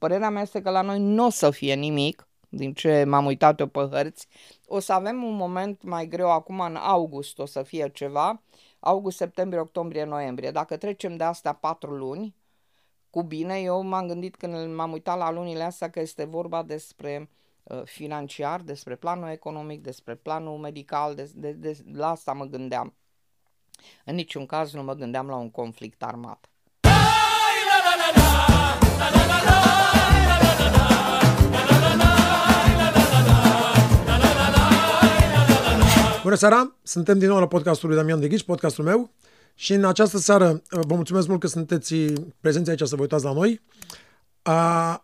părerea mea este că la noi nu o să fie nimic, din ce m-am uitat eu pe hărți. O să avem un moment mai greu acum în august, o să fie ceva, august, septembrie, octombrie, noiembrie. Dacă trecem de astea patru luni, cu bine, eu m-am gândit când m-am uitat la lunile astea că este vorba despre uh, financiar, despre planul economic, despre planul medical, de, de, de, la asta mă gândeam. În niciun caz nu mă gândeam la un conflict armat. Bună seara! Suntem din nou la podcastul lui Damian de Ghici, podcastul meu. Și în această seară uh, vă mulțumesc mult că sunteți prezenți aici să vă uitați la noi. Uh,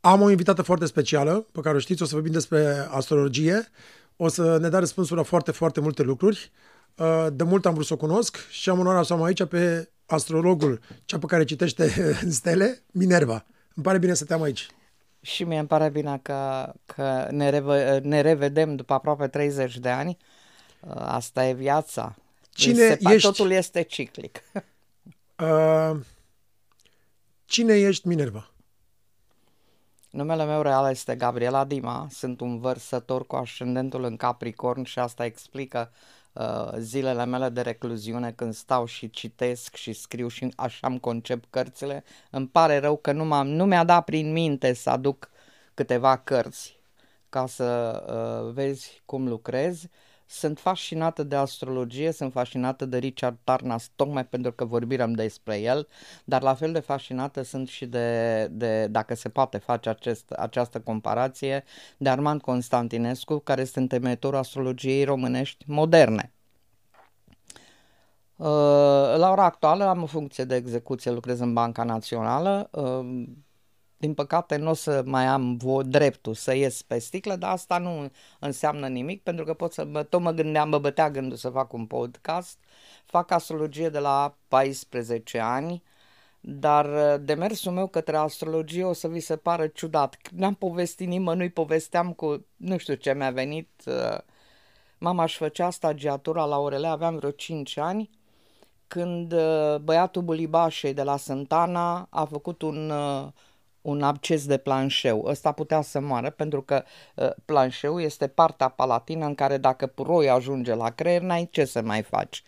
am o invitată foarte specială, pe care o știți, o să vorbim despre astrologie. O să ne dea răspunsuri la foarte, foarte multe lucruri. Uh, de mult am vrut să o cunosc și am onoarea să am aici pe astrologul, cea pe care citește stele, Minerva. Îmi pare bine să te am aici. Și mie îmi pare bine că, că ne, reve, ne revedem după aproape 30 de ani. Uh, asta e viața. Cine Se, ești? Totul este ciclic. Uh, cine ești, Minerva? Numele meu real este Gabriela Dima, sunt un vărsător cu ascendentul în Capricorn și asta explică uh, zilele mele de recluziune când stau și citesc și scriu și așa am concep cărțile. Îmi pare rău că nu, m-am, nu mi-a dat prin minte să aduc câteva cărți ca să uh, vezi cum lucrez. Uh, sunt fascinată de astrologie, sunt fascinată de Richard Tarnas, tocmai pentru că vorbim despre el, dar la fel de fascinată sunt și de, de dacă se poate face acest, această comparație, de Armand Constantinescu, care este întemeitorul astrologiei românești moderne. Uh, la ora actuală am o funcție de execuție, lucrez în Banca Națională, uh, din păcate nu o să mai am vo- dreptul să ies pe sticlă, dar asta nu înseamnă nimic, pentru că pot să, mă, tot mă gândeam, mă bătea gândul să fac un podcast. Fac astrologie de la 14 ani, dar uh, demersul meu către astrologie o să vi se pară ciudat. N-am povestit nimănui, povesteam cu, nu știu ce mi-a venit, uh, mama își făcea stagiatura la orele, aveam vreo 5 ani, când uh, băiatul Bulibașei de la Santana a făcut un un abces de planșeu. Ăsta putea să moară pentru că uh, planșeu este partea palatină în care dacă puroi ajunge la creier, n-ai ce să mai faci.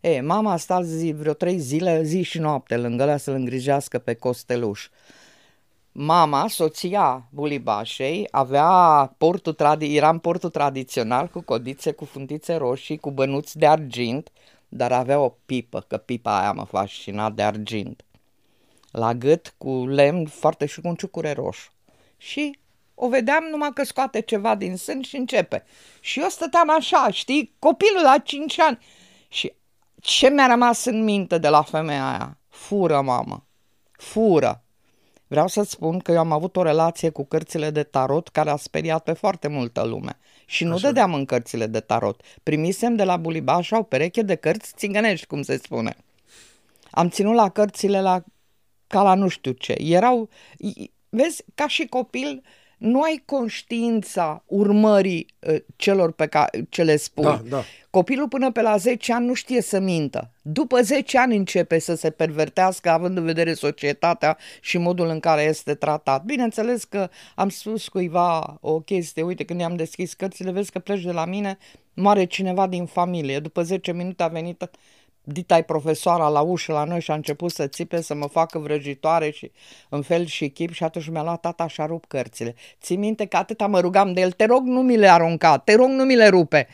E, mama a stat zi, vreo trei zile, zi și noapte, lângă ea să-l îngrijească pe costeluș. Mama, soția Bulibașei, avea portul tradi- era în portul tradițional cu codițe, cu fundițe roșii, cu bănuți de argint, dar avea o pipă, că pipa aia mă fascina de argint la gât cu lemn foarte și cu un ciucure roșu. Și o vedeam numai că scoate ceva din sân și începe. Și eu stăteam așa, știi, copilul la 5 ani. Și ce mi-a rămas în minte de la femeia aia? Fură, mamă, fură. Vreau să spun că eu am avut o relație cu cărțile de tarot care a speriat pe foarte multă lume. Și nu Așa. dădeam în cărțile de tarot. Primisem de la Bulibașa o pereche de cărți țigănești, cum se spune. Am ținut la cărțile la ca la nu știu ce. Erau, vezi, ca și copil, nu ai conștiința urmării uh, celor pe care ce le spui. Da, da. Copilul până pe la 10 ani nu știe să mintă. După 10 ani începe să se pervertească având în vedere societatea și modul în care este tratat. Bineînțeles că am spus cuiva o chestie, uite când i-am deschis cărțile, vezi că pleci de la mine, moare cineva din familie. După 10 minute a venit dita e profesoara la ușă la noi și a început să țipe, să mă facă vrăjitoare și în fel și chip și atunci mi-a luat tata și a rupt cărțile. Ții minte că atâta mă rugam de el, te rog nu mi le arunca, te rog nu mi le rupe.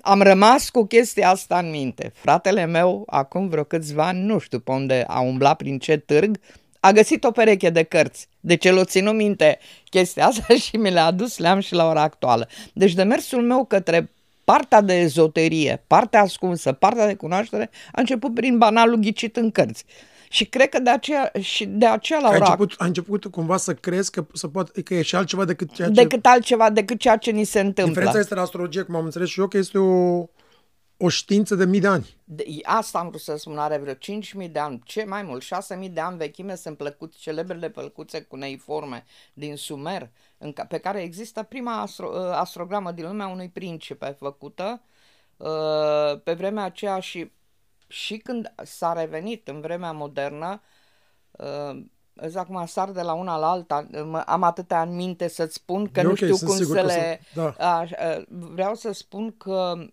Am rămas cu chestia asta în minte. Fratele meu, acum vreo câțiva ani, nu știu pe unde a umblat, prin ce târg, a găsit o pereche de cărți. Deci el o ținut minte chestia asta și mi le-a adus, le-am și la ora actuală. Deci demersul meu către partea de ezoterie, partea ascunsă, partea de cunoaștere a început prin banalul ghicit în cărți. Și cred că de aceea, și de aceea la ora... A început, a început cumva să crezi că, să poate, că e și altceva decât ceea ce... Decât altceva, decât ceea ce ni se întâmplă. Diferența este la astrologie, cum am înțeles și eu, că este o, o știință de mii de ani. De, asta am vrut să spun, are vreo 5.000 de ani, ce mai mult, 6.000 de ani vechime sunt plăcut, celebrele plăcuțe cuneiforme din Sumer, în ca, pe care există prima astro, ă, astrogramă din lumea unui principe făcută uh, pe vremea aceea și, și când s-a revenit în vremea modernă, uh, îți acum sar de la una la alta, mă- am atâtea în minte să-ți spun că E nu ok, știu sunt cum sigur să că o să- le... da. Aș, a, vreau să spun că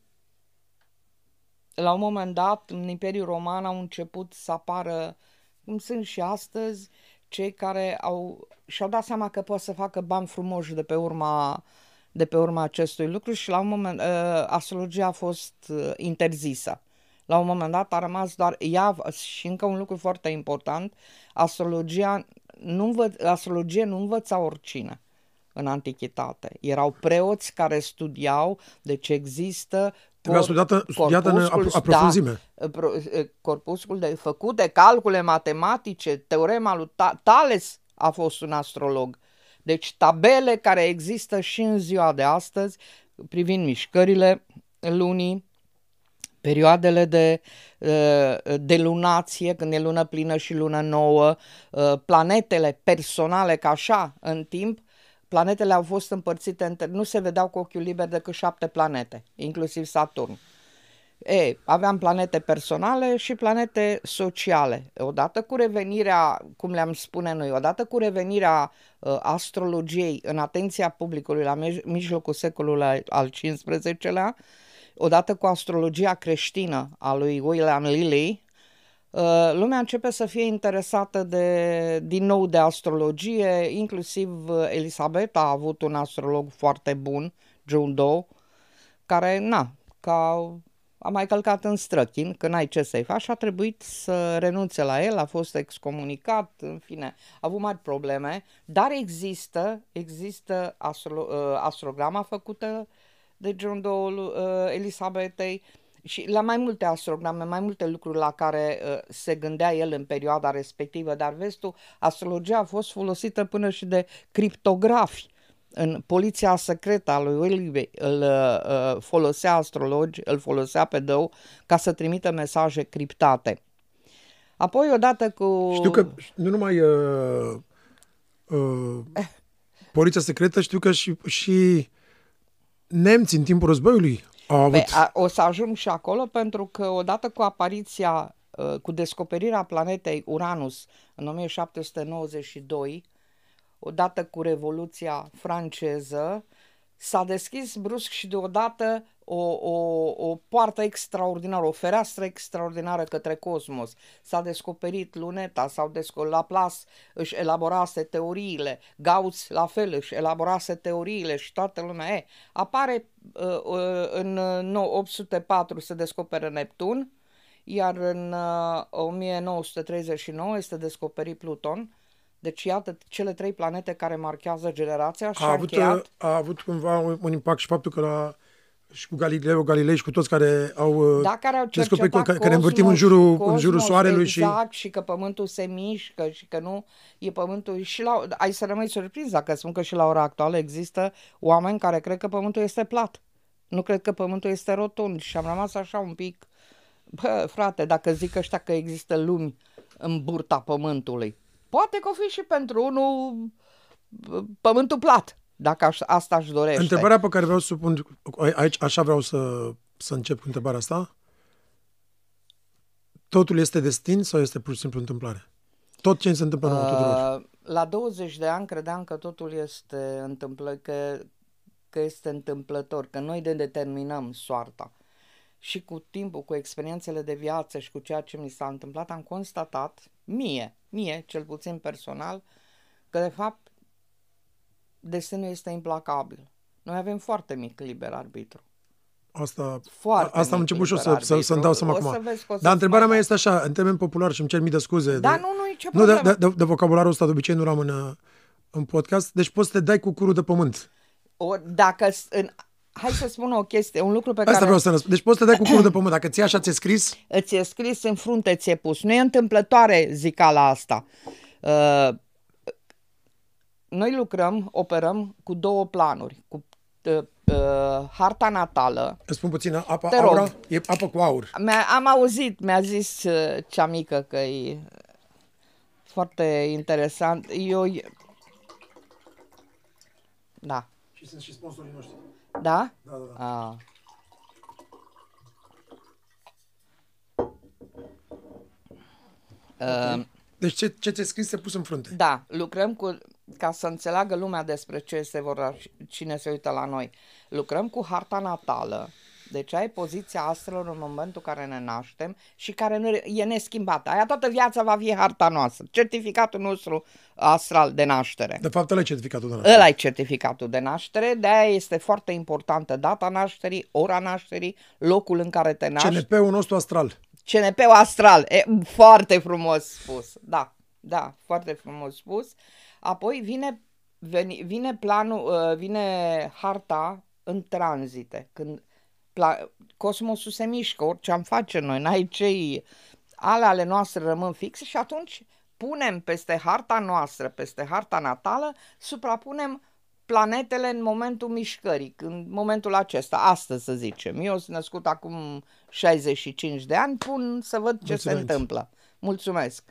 la un moment dat, în Imperiul Roman au început să apară, cum sunt și astăzi, cei care au, și-au dat seama că pot să facă bani frumoși de pe urma, de pe urma acestui lucru și la un moment, uh, astrologia a fost uh, interzisă. La un moment dat a rămas doar ea și încă un lucru foarte important, astrologia nu, învă, astrologie nu învăța oricine în antichitate. Erau preoți care studiau, deci există Trebuia studiată- studiată în corpuscul- apro- aprofunzime. Da, pro- corpusul de făcut de calcule matematice, teorema lui Ta- Tales a fost un astrolog. Deci tabele care există și în ziua de astăzi privind mișcările lunii, perioadele de, uh, de lunație, când e lună plină și lună nouă, uh, planetele personale, ca așa, în timp, planetele au fost împărțite, între, nu se vedeau cu ochiul liber decât șapte planete, inclusiv Saturn. E, aveam planete personale și planete sociale. Odată cu revenirea, cum le-am spune noi, odată cu revenirea uh, astrologiei în atenția publicului la mij- mijlocul secolului al XV-lea, odată cu astrologia creștină a lui William Lilly, uh, lumea începe să fie interesată de, din nou de astrologie, inclusiv uh, Elisabeta a avut un astrolog foarte bun, John Doe, care, na, ca a mai călcat în străchin, că n-ai ce să-i faci, a trebuit să renunțe la el, a fost excomunicat, în fine, a avut mari probleme, dar există, există astro, uh, astrograma făcută de John Doe uh, Elisabetei și la mai multe astrograme, mai multe lucruri la care uh, se gândea el în perioada respectivă, dar vezi tu, astrologia a fost folosită până și de criptografi în poliția secretă a lui Willoughby îl uh, folosea astrologi, îl folosea pe Dău ca să trimită mesaje criptate. Apoi, odată cu... Știu că nu numai uh, uh, poliția secretă, știu că și, și nemții în timpul războiului au avut... Pe, a, o să ajung și acolo pentru că odată cu apariția, uh, cu descoperirea planetei Uranus în 1792, odată cu Revoluția franceză, s-a deschis brusc și deodată o, o, o poartă extraordinară, o fereastră extraordinară către cosmos. S-a descoperit luneta, s-au descoperit, Laplace își elaborase teoriile, Gauss la fel își elaborase teoriile și toată lumea. E, apare uh, uh, în 804 se descoperă Neptun, iar în uh, 1939 este descoperit Pluton. Deci iată cele trei planete care marchează generația și a a avut, încheiat. uh, a avut cumva un, un impact și faptul că la și cu Galileo Galilei și cu toți care au uh, Da, care au descoperit cercetat că, că ne învârtim în cosmos, jurul, în cosmos, jurul soarelui și exact, și că pământul se mișcă și că nu e pământul și la, ai să rămâi surprins dacă spun că și la ora actuală există oameni care cred că pământul este plat. Nu cred că pământul este rotund și am rămas așa un pic Bă, frate, dacă zic ăștia că există lumi în burta pământului, poate că o fi și pentru unul bă, pământul plat, dacă aș, asta își dorește. Întrebarea pe care vreau să o pun, aici, așa vreau să, să încep cu întrebarea asta. Totul este destin sau este pur și simplu întâmplare? Tot ce se întâmplă nouă tuturor. Uh, la 20 de ani credeam că totul este întâmplă, că, că este întâmplător, că noi de determinăm soarta. Și cu timpul, cu experiențele de viață și cu ceea ce mi s-a întâmplat, am constatat, mie, mie, cel puțin personal, că de fapt destinul este implacabil. Noi avem foarte mic liber arbitru. Asta, Foarte asta am mic început și eu liber să, să, să-mi dau seama arbitru. O acum. să vezi că o Dar să-ți întrebarea mai mea dau. este așa, în termen popular și îmi cer mii de scuze. Da, de, nu, nu, e ce nu de, problemă. de, de, de vocabularul ăsta de obicei nu rămâne în podcast, deci poți să te dai cu curul de pământ. O, dacă, s- în, hai să spun o chestie, un lucru pe Asta care vreau să răspund. Deci poți să te dai cu curul de pământ. Dacă ți așa ți-e scris, îți e scris în frunte, ți-e pus. Nu e întâmplătoare zicala asta. Uh, noi lucrăm, operăm cu două planuri. Cu uh, uh, harta natală. îți spun puțin, apa Te rog. aura e apă cu aur. Mi-a, am auzit, mi-a zis uh, cea mică că e foarte interesant. Eu... Da. Și sunt și sponsorii noștri. Da? Da, da, da. Ah. Uh, Deci ce, ce ți-e scris e pus în frunte. Da, lucrăm cu, ca să înțeleagă lumea despre ce se vor, cine se uită la noi, lucrăm cu harta natală, deci ai poziția astrelor în momentul în care ne naștem și care nu e neschimbată. Aia toată viața va fi harta noastră, certificatul nostru astral de naștere. De fapt, ăla e certificatul de naștere. Ăla e certificatul de naștere, de aia este foarte importantă data nașterii, ora nașterii, locul în care te naști. CNP-ul nostru astral. CNP-ul astral, e foarte frumos spus, da, da, foarte frumos spus. Apoi vine, vine, vine planul, uh, vine harta în tranzite, când pla- cosmosul se mișcă, orice am face noi, n-ai cei, ale ale noastre rămân fixe și atunci punem peste harta noastră, peste harta natală, suprapunem planetele în momentul mișcării, în momentul acesta, astăzi să zicem. Eu sunt născut acum 65 de ani, pun să văd ce Mulțumesc. se întâmplă. Mulțumesc.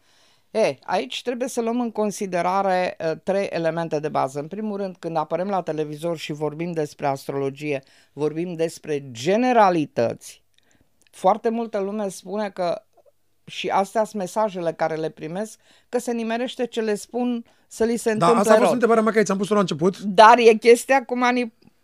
E, aici trebuie să luăm în considerare uh, trei elemente de bază. În primul rând, când apărăm la televizor și vorbim despre astrologie, vorbim despre generalități. Foarte multă lume spune că și astea sunt mesajele care le primesc, că se nimerește ce le spun să li se da, întâmple asta a fost rău. întrebarea mea care ți-am pus-o la început. Dar e chestia cu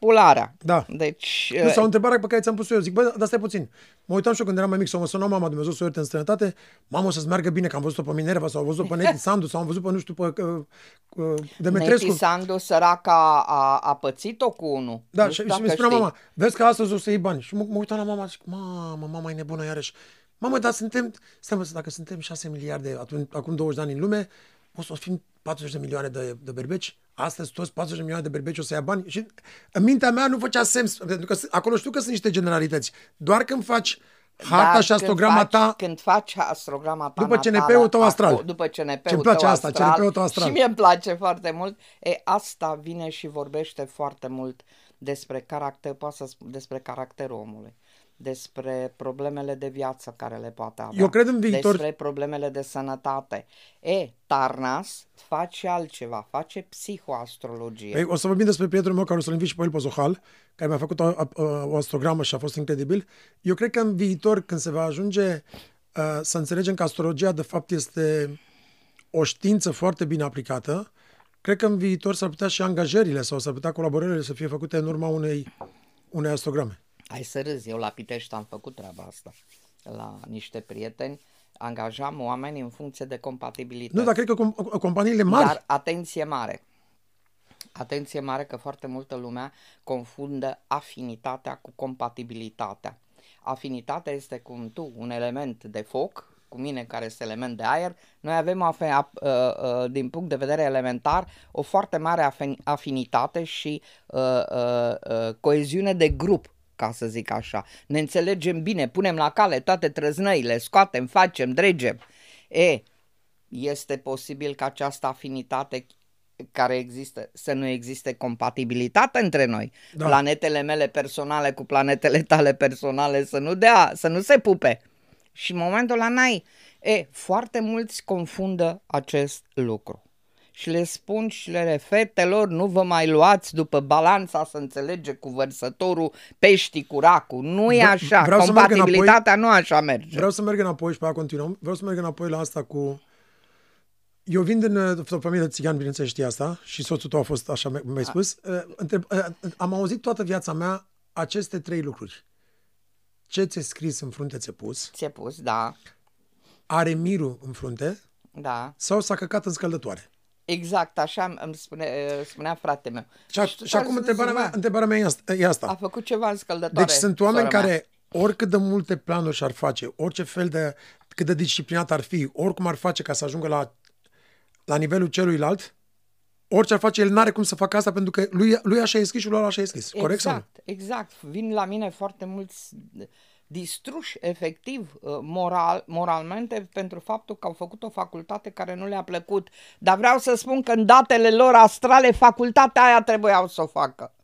manipularea. Da. Deci, Nu, sau întrebarea pe care ți-am pus-o eu. Zic, bă, dar stai puțin. Mă uitam și eu când eram mai mic sau mă sunam mama Dumnezeu să o ierte în străinătate. Mamă, să-ți meargă bine, că am văzut-o pe Minerva sau am văzut pe Neti Sandu sau am văzut pe, nu știu, pe uh, uh, Demetrescu. Neti Sandu, săraca, a, a pățit-o cu unul. Da, nu și, știu și mi dacă spunea știi. mama, vezi că astăzi o să iei bani. Și mă, mă uitam la mama și zic, mamă, mama e nebună iarăși. Mamă, dar suntem, stai mă, dacă suntem 6 miliarde atunci, acum 20 de ani în lume, o să fim 40 de milioane de, de berbeci. Astăzi toți 40 de milioane de berbeci o să ia bani. Și în mintea mea nu făcea sens, pentru că acolo știu că sunt niște generalități. Doar când faci harta Dar și astrograma când faci, ta, Când faci astrograma ta După natală, CNP-ul tău astral. aco- După CNP-ul Ce-mi place tău asta, astral, CNP-ul tău astral. Și mie îmi place foarte mult. E, asta vine și vorbește foarte mult despre caracter, poate să spun, despre caracterul omului despre problemele de viață care le poate avea. Eu cred în viitor- Despre problemele de sănătate. E, Tarnas face altceva, face psihoastrologie. Ei, o să vorbim despre prietenul meu care o să-l invit și pe el pe Zohal, care mi-a făcut o, o, o astrogramă și a fost incredibil. Eu cred că în viitor, când se va ajunge uh, să înțelegem că astrologia de fapt este o știință foarte bine aplicată, cred că în viitor s-ar putea și angajările sau s-ar putea colaborările să fie făcute în urma unei, unei astrograme. Hai să râzi, eu la Pitești am făcut treaba asta. La niște prieteni angajam oameni în funcție de compatibilitate. Nu, dar cred că com- companiile mari... Dar atenție mare. Atenție mare că foarte multă lumea confundă afinitatea cu compatibilitatea. Afinitatea este cum tu, un element de foc, cu mine care este element de aer, noi avem afe- a- uh, uh, din punct de vedere elementar o foarte mare afen- afinitate și uh, uh, uh, coeziune de grup ca să zic așa. Ne înțelegem bine, punem la cale toate trăznăile, scoatem, facem, dregem. E, este posibil ca această afinitate care există, să nu existe compatibilitate între noi. Da. Da. Planetele mele personale cu planetele tale personale să nu dea, să nu se pupe. Și în momentul ăla n-ai. E, foarte mulți confundă acest lucru. Și le spun și le fetelor, nu vă mai luați după balanța să înțelege cu vărsătorul peștii cu racul. Nu e Vre- așa. vreau să merg Compatibilitatea nu așa merge. Vreau să merg înapoi și pe aia continuăm. Vreau să merg înapoi la asta cu... Eu vin din uh, o familie de țigani, bineînțeles știi asta, și soțul tău a fost așa, mi- mi-ai spus. Uh, Întreb, uh, am auzit toată viața mea aceste trei lucruri. Ce ți-e scris în frunte ți-e pus, Ți-e pus, da, are mirul în frunte da. sau s-a căcat în scăldătoare. Exact, așa îmi spune, spunea frate meu. Și, a, și acum întrebarea mea, întrebarea mea e asta- e A asta. făcut ceva în scăldătoare. Deci sunt oameni sora mea. care, oricât de multe planuri și-ar face, orice fel de, cât de disciplinat ar fi, oricum ar face ca să ajungă la, la nivelul celuilalt, orice ar face, el n-are cum să facă asta pentru că lui, lui așa e scris și lui ăla așa e scris. Corect sau nu? Exact, exact. Vin la mine foarte mulți distruși efectiv uh, moral, moralmente pentru faptul că au făcut o facultate care nu le-a plăcut. Dar vreau să spun că în datele lor astrale facultatea aia trebuiau să o facă.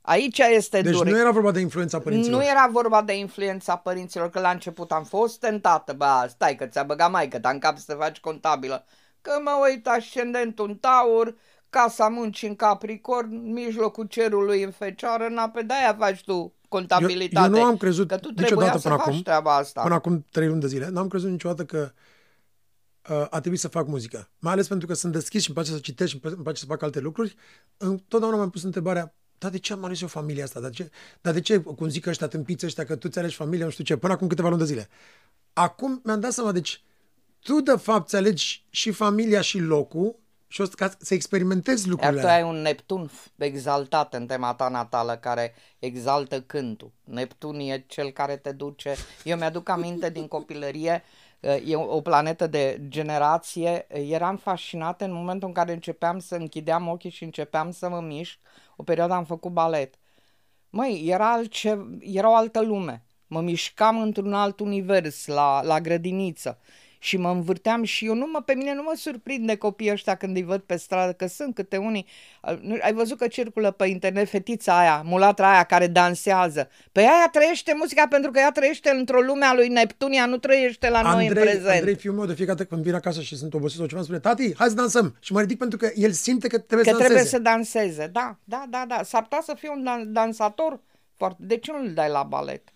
Aici este Deci dur. nu era vorba de influența părinților. Nu era vorba de influența părinților, că la început am fost tentată, bă, stai că ți-a băgat mai că în cap să te faci contabilă. Că mă uit ascendentul în taur, casa muncii în capricorn, mijlocul cerului în fecioară, na, pe de-aia faci tu contabilitate. Eu, eu nu am crezut că tu niciodată trebuia până să faci acum, treaba asta. până acum trei luni de zile, n-am crezut niciodată că uh, a trebuit să fac muzică. Mai ales pentru că sunt deschis și îmi place să citesc și îmi place să fac alte lucruri. Întotdeauna m-am pus întrebarea, dar de ce am ales eu familia asta? Dar de ce, dar de ce cum zic ăștia, tâmpiți ăștia, că tu ți alegi familia, nu știu ce, până acum câteva luni de zile. Acum mi-am dat seama, deci, tu de fapt ți alegi și familia și locul și o să, ca să experimentezi lucrurile. Iar tu ai un Neptun exaltat în tema ta natală care exaltă cântul. Neptun e cel care te duce. Eu mi-aduc aminte din copilărie, e o planetă de generație. Eram fascinată în momentul în care începeam să închideam ochii și începeam să mă mișc. O perioadă am făcut balet. Măi, era, altce, era o altă lume. Mă mișcam într-un alt univers, la, la grădiniță și mă învârteam și eu nu mă, pe mine nu mă surprinde copiii ăștia când îi văd pe stradă, că sunt câte unii, ai văzut că circulă pe internet fetița aia, mulatra aia care dansează. Pe aia trăiește muzica pentru că ea trăiește într-o lume a lui Neptunia, nu trăiește la Andrei, noi în prezent. Andrei, fiul meu, de fiecare dată când vin acasă și sunt obosit sau ceva, spune, tati, hai să dansăm. Și mă ridic pentru că el simte că trebuie că să trebuie să danseze. Da, da, da, da. S-ar putea să fie un dansator foarte... De ce nu-l dai la balet?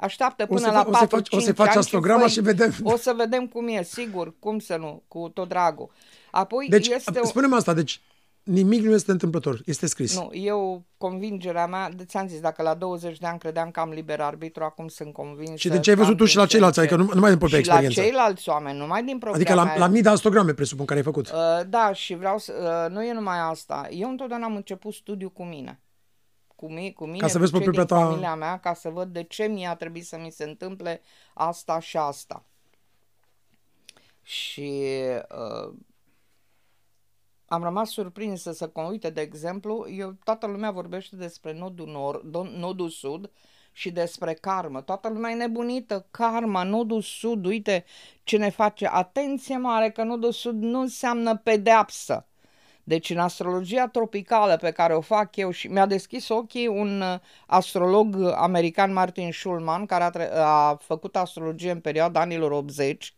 Așteaptă până o să, la 4 o să faci, o să faci astrograma și, și vedem. O să vedem cum e, sigur, cum să nu, cu tot dragul. Apoi deci, este o... spune-mi asta, deci nimic nu este întâmplător, este scris. Nu, eu, convingerea mea, de ți-am zis, dacă la 20 de ani credeam că am liber arbitru, acum sunt convins. Și de ce ai văzut tu și la ceilalți, adică nu, numai din propria și experiență? la ceilalți oameni, numai din propria Adică la, mea... la mii de astrograme, presupun, care ai făcut. Uh, da, și vreau să... Uh, nu e numai asta. Eu întotdeauna am început studiu cu mine cu, mine, cu mine, ca să vezi cu cei din ta... familia mea, ca să văd de ce mi-a trebuit să mi se întâmple asta și asta. Și uh, am rămas surprinsă să uite, de exemplu, eu, toată lumea vorbește despre nodul, nord, nodul sud și despre karmă. Toată lumea e nebunită, karma, nodul sud, uite ce ne face. Atenție mare că nodul sud nu înseamnă pedeapsă. Deci în astrologia tropicală pe care o fac eu și mi-a deschis ochii un uh, astrolog american Martin Schulman care a, tre- a făcut astrologie în perioada anilor 80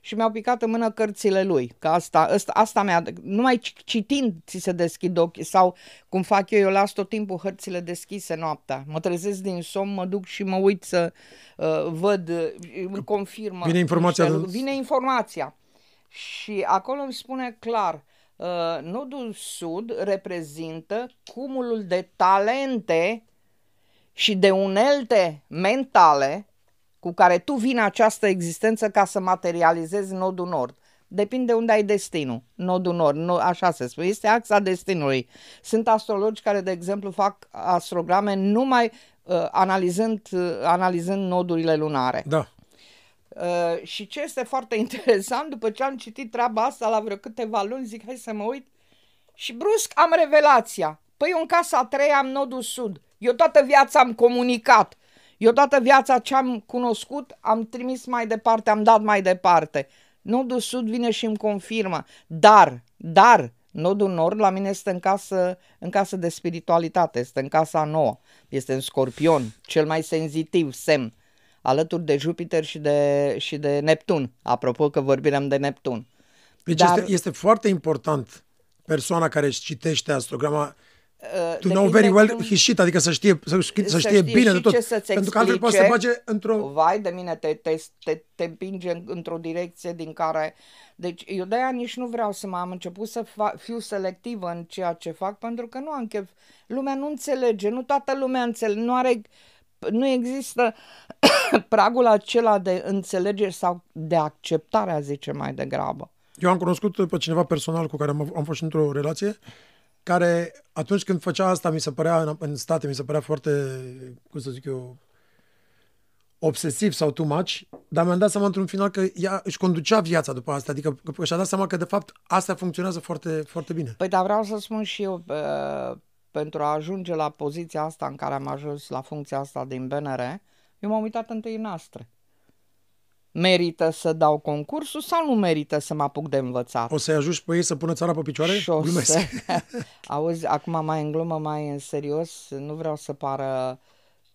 și mi-au picat în mână cărțile lui. Că asta, asta, asta mi-a, numai citind ți se deschid ochii sau cum fac eu, eu las tot timpul hărțile deschise noaptea. Mă trezesc din somn, mă duc și mă uit să uh, văd, uh, confirmă. Vine informația. Niște, vine informația. Și acolo îmi spune clar, Uh, nodul sud reprezintă cumulul de talente și de unelte mentale cu care tu vii în această existență ca să materializezi nodul nord. Depinde unde ai destinul, nodul nord, nu, așa se spune, este axa destinului. Sunt astrologi care, de exemplu, fac astrograme numai uh, analizând, uh, analizând nodurile lunare. Da. Uh, și ce este foarte interesant, după ce am citit treaba asta la vreo câteva luni, zic hai să mă uit și brusc am revelația. Păi eu în casa a treia am nodul sud. Eu toată viața am comunicat. Eu toată viața ce am cunoscut am trimis mai departe, am dat mai departe. Nodul sud vine și îmi confirmă. Dar, dar, nodul nord la mine este în casă, în casă de spiritualitate, este în casa nouă. Este în scorpion, cel mai senzitiv semn alături de Jupiter și de, și de Neptun, apropo că vorbim de Neptun. Deci Dar, este, este foarte important persoana care își citește astrograma uh, to know very well cum, his shit, adică să știe, să, știe, să știe bine de tot. Ce să-ți pentru că altfel poate să bage într-o... Vai de mine, te, te, te, te împinge într-o direcție din care... Deci eu de-aia nici nu vreau să mă am început să fa- fiu selectivă în ceea ce fac, pentru că nu am chef. Lumea nu înțelege, nu toată lumea înțelege, nu are nu există pragul acela de înțelegere sau de acceptare, a zice mai degrabă. Eu am cunoscut pe cineva personal cu care am, am fost într-o relație care atunci când făcea asta mi se părea în, în state, mi se părea foarte, cum să zic eu, obsesiv sau too much, dar mi-am dat seama într-un final că ea își conducea viața după asta, adică că și-a dat seama că de fapt asta funcționează foarte, foarte bine. Păi dar vreau să spun și eu, pentru a ajunge la poziția asta în care am ajuns, la funcția asta din BNR, eu m-am uitat întâi în astre. Merită să dau concursul sau nu merită să mă apuc de învățat? O să-i ajungi pe ei să pună țara pe picioare? Și o să... Auzi, acum mai în glumă, mai în serios, nu vreau să pară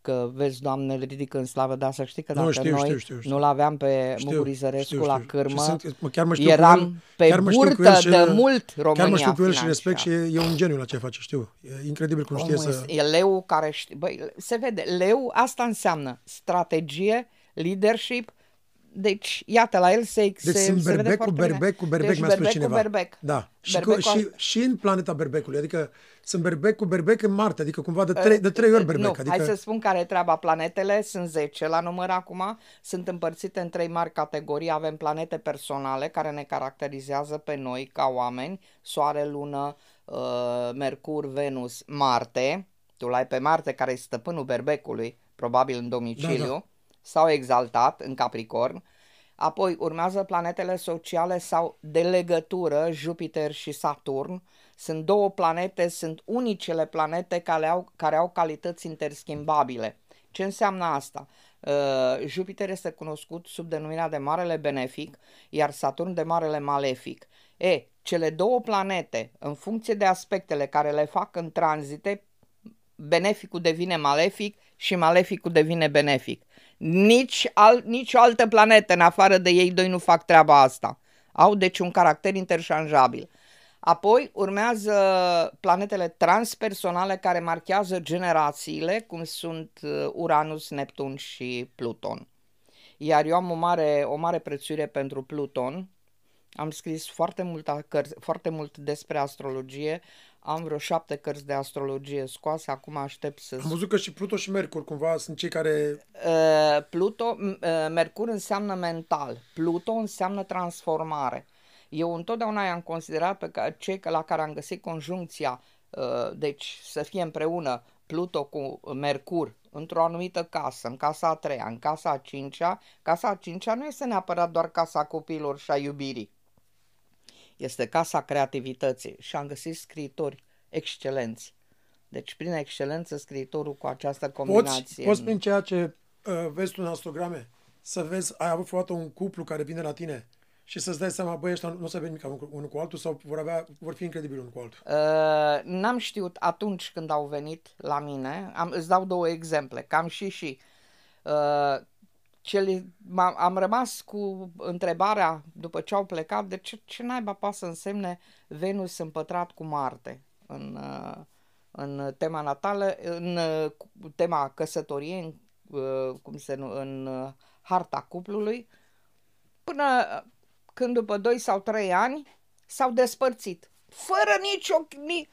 că vezi, Doamne, îl ridic în slavă, dar să știi că dacă nu, știu, noi știu, știu, știu. nu-l aveam pe Mugurizărescu la cârmă, sunt, chiar mă știu eram el, pe chiar burtă și, de mult România Chiar mă știu cu el financiar. și respect și e, e un geniu la ce face, știu. E incredibil cum Omul știe să... E leu care știe, băi, se vede, leu asta înseamnă strategie, leadership, deci, iată, la el se, Deci se, sunt se vede berbec cu foarte bine. berbec cu berbec, deci, mi-a spus berbec cineva. cu berbec. Da. Și, Berbec cu, cu- și, și în planeta berbecului, adică sunt berbec cu berbec în Marte, adică cumva de trei, de trei ori berbec. Nu, adică... hai să spun care e treaba. Planetele sunt 10 la număr acum, sunt împărțite în trei mari categorii. Avem planete personale care ne caracterizează pe noi ca oameni, Soare, Lună, uh, Mercur, Venus, Marte. Tu l-ai pe Marte care e stăpânul berbecului, probabil în domiciliu, Da, da. Sau exaltat în Capricorn. Apoi urmează planetele sociale sau de legătură, Jupiter și Saturn. Sunt două planete, sunt unicele planete care au, care au calități interschimbabile. Ce înseamnă asta? Uh, Jupiter este cunoscut sub denumirea de Marele Benefic, iar Saturn de Marele Malefic. E, cele două planete, în funcție de aspectele care le fac în tranzite, beneficul devine malefic și maleficul devine benefic. Nici, al, nici o altă planetă în afară de ei doi nu fac treaba asta. Au deci un caracter interșanjabil. Apoi urmează planetele transpersonale care marchează generațiile, cum sunt uh, Uranus, Neptun și Pluton. Iar eu am o mare, o mare prețuire pentru Pluton. Am scris foarte, multă cărți, foarte mult despre astrologie. Am vreo șapte cărți de astrologie scoase. Acum aștept să Am văzut că și Pluto și Mercur cumva sunt cei care... Uh, Pluto, m- uh, Mercur înseamnă mental, Pluto înseamnă transformare. Eu întotdeauna i-am considerat pe ca, cei la care am găsit conjuncția, uh, deci să fie împreună Pluto cu Mercur într-o anumită casă, în casa a treia, în casa a cincea, casa a cincea nu este neapărat doar casa copiilor și a iubirii. Este casa creativității și am găsit scriitori excelenți. Deci, prin excelență, scriitorul cu această combinație. Poți, poți prin ceea ce uh, vezi tu în astrograme să vezi, ai avut vreodată un cuplu care vine la tine și să-ți dai seama, băi, ăștia nu o să avea nimic unul cu- unul cu altul sau vor, avea, vor fi incredibil unul cu altul. Uh, n-am știut atunci când au venit la mine, am, îți dau două exemple, cam și și. Uh, cele, m-am, am rămas cu întrebarea după ce au plecat de ce, ce naiba poate să însemne Venus împătrat cu Marte în, uh, în tema natală, în uh, cu- tema căsătoriei, în, uh, cum se nu, în uh, harta cuplului, până când după 2 sau 3 ani s-au despărțit. Fără nicio... Ni...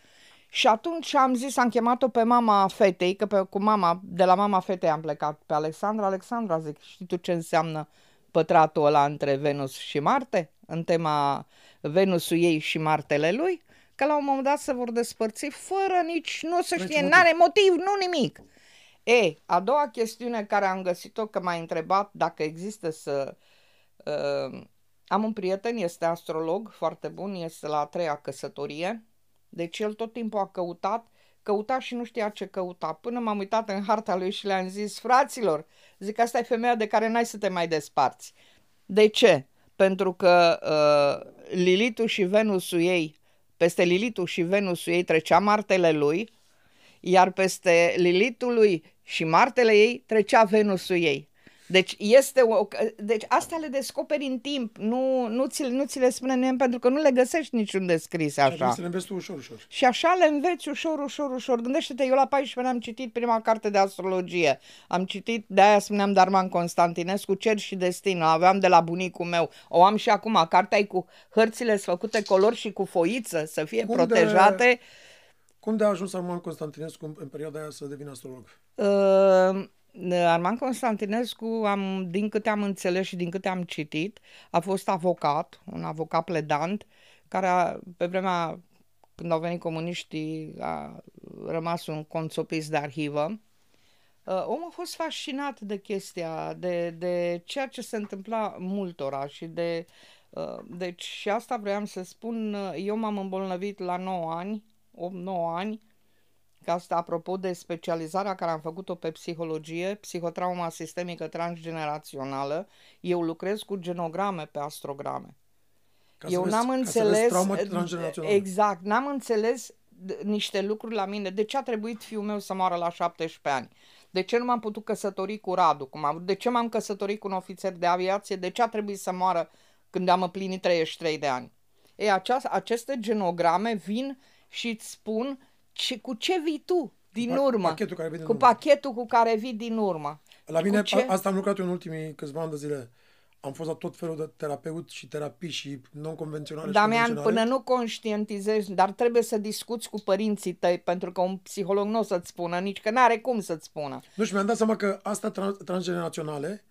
Și atunci am zis, am chemat-o pe mama fetei, că pe, cu mama, de la mama fetei am plecat pe Alexandra. Alexandra, zic, știi tu ce înseamnă pătratul ăla între Venus și Marte? În tema Venusul ei și Martele lui? Că la un moment dat se vor despărți fără nici, nu se Nici știe, motiv. n-are motiv, nu nimic. E, a doua chestiune care am găsit-o, că m-a întrebat dacă există să... Uh, am un prieten, este astrolog foarte bun, este la a treia căsătorie, deci el tot timpul a căutat, căuta și nu știa ce căuta. Până m-am uitat în harta lui și le-am zis, fraților, zic, asta e femeia de care n-ai să te mai desparți. De ce? Pentru că uh, Lilitul și Venusul ei, peste Lilitul și Venusul ei trecea Martele lui, iar peste Lilitul lui și Martele ei trecea Venusul ei. Deci, este o, deci asta le descoperi în timp, nu, nu, ți, nu ți le spune nimeni pentru că nu le găsești niciunde scrise Și ar așa. trebui să le înveți tu ușor, ușor. Și așa le înveți ușor, ușor, ușor. Gândește-te, eu la 14 ani am citit prima carte de astrologie. Am citit, de-aia spuneam Darman Constantinescu, Cer și Destin. O aveam de la bunicul meu. O am și acum. Cartea e cu hărțile făcute color și cu foiță, să fie Cum de- protejate. Cum de a ajuns Arman Constantinescu în, în perioada aia să devină astrolog? Uh, Arman Constantinescu, am, din câte am înțeles și din câte am citit, a fost avocat, un avocat pledant, care a, pe vremea când au venit comuniștii a rămas un conțopis de arhivă. Uh, omul a fost fascinat de chestia, de, de ceea ce se întâmpla multora și de... Uh, deci și asta vreau să spun, uh, eu m-am îmbolnăvit la 9 ani, 8-9 ani, că asta apropo de specializarea care am făcut-o pe psihologie, psihotrauma sistemică transgenerațională, eu lucrez cu genograme pe astrograme. Ca să eu vezi- n-am ca să vezi înțeles trauma transgenerațională. exact, n-am înțeles d- niște lucruri la mine. De ce a trebuit fiul meu să moară la 17 ani? De ce nu m-am putut căsători cu Radu? Cum am, de ce m-am căsătorit cu un ofițer de aviație? De ce a trebuit să moară când am împlinit 33 de ani? Ei, aceast, aceste genograme vin și îți spun ce, cu ce vii tu din Pa- urmă. pachetul care vii din cu urmă. pachetul cu care vii din urmă. La Cu mine, ce? a, asta am lucrat eu în ultimii câțiva ani de zile. am fost la tot felul de terapeut și terapii și non-convenționale și Damian, convenționale. până nu conștientizezi, dar trebuie să discuți cu părinții tăi, pentru că un psiholog nu o să-ți spună, nici că n-are cum să-ți spună. Nu, și mi-am dat seama că asta trans- transgeneraționale,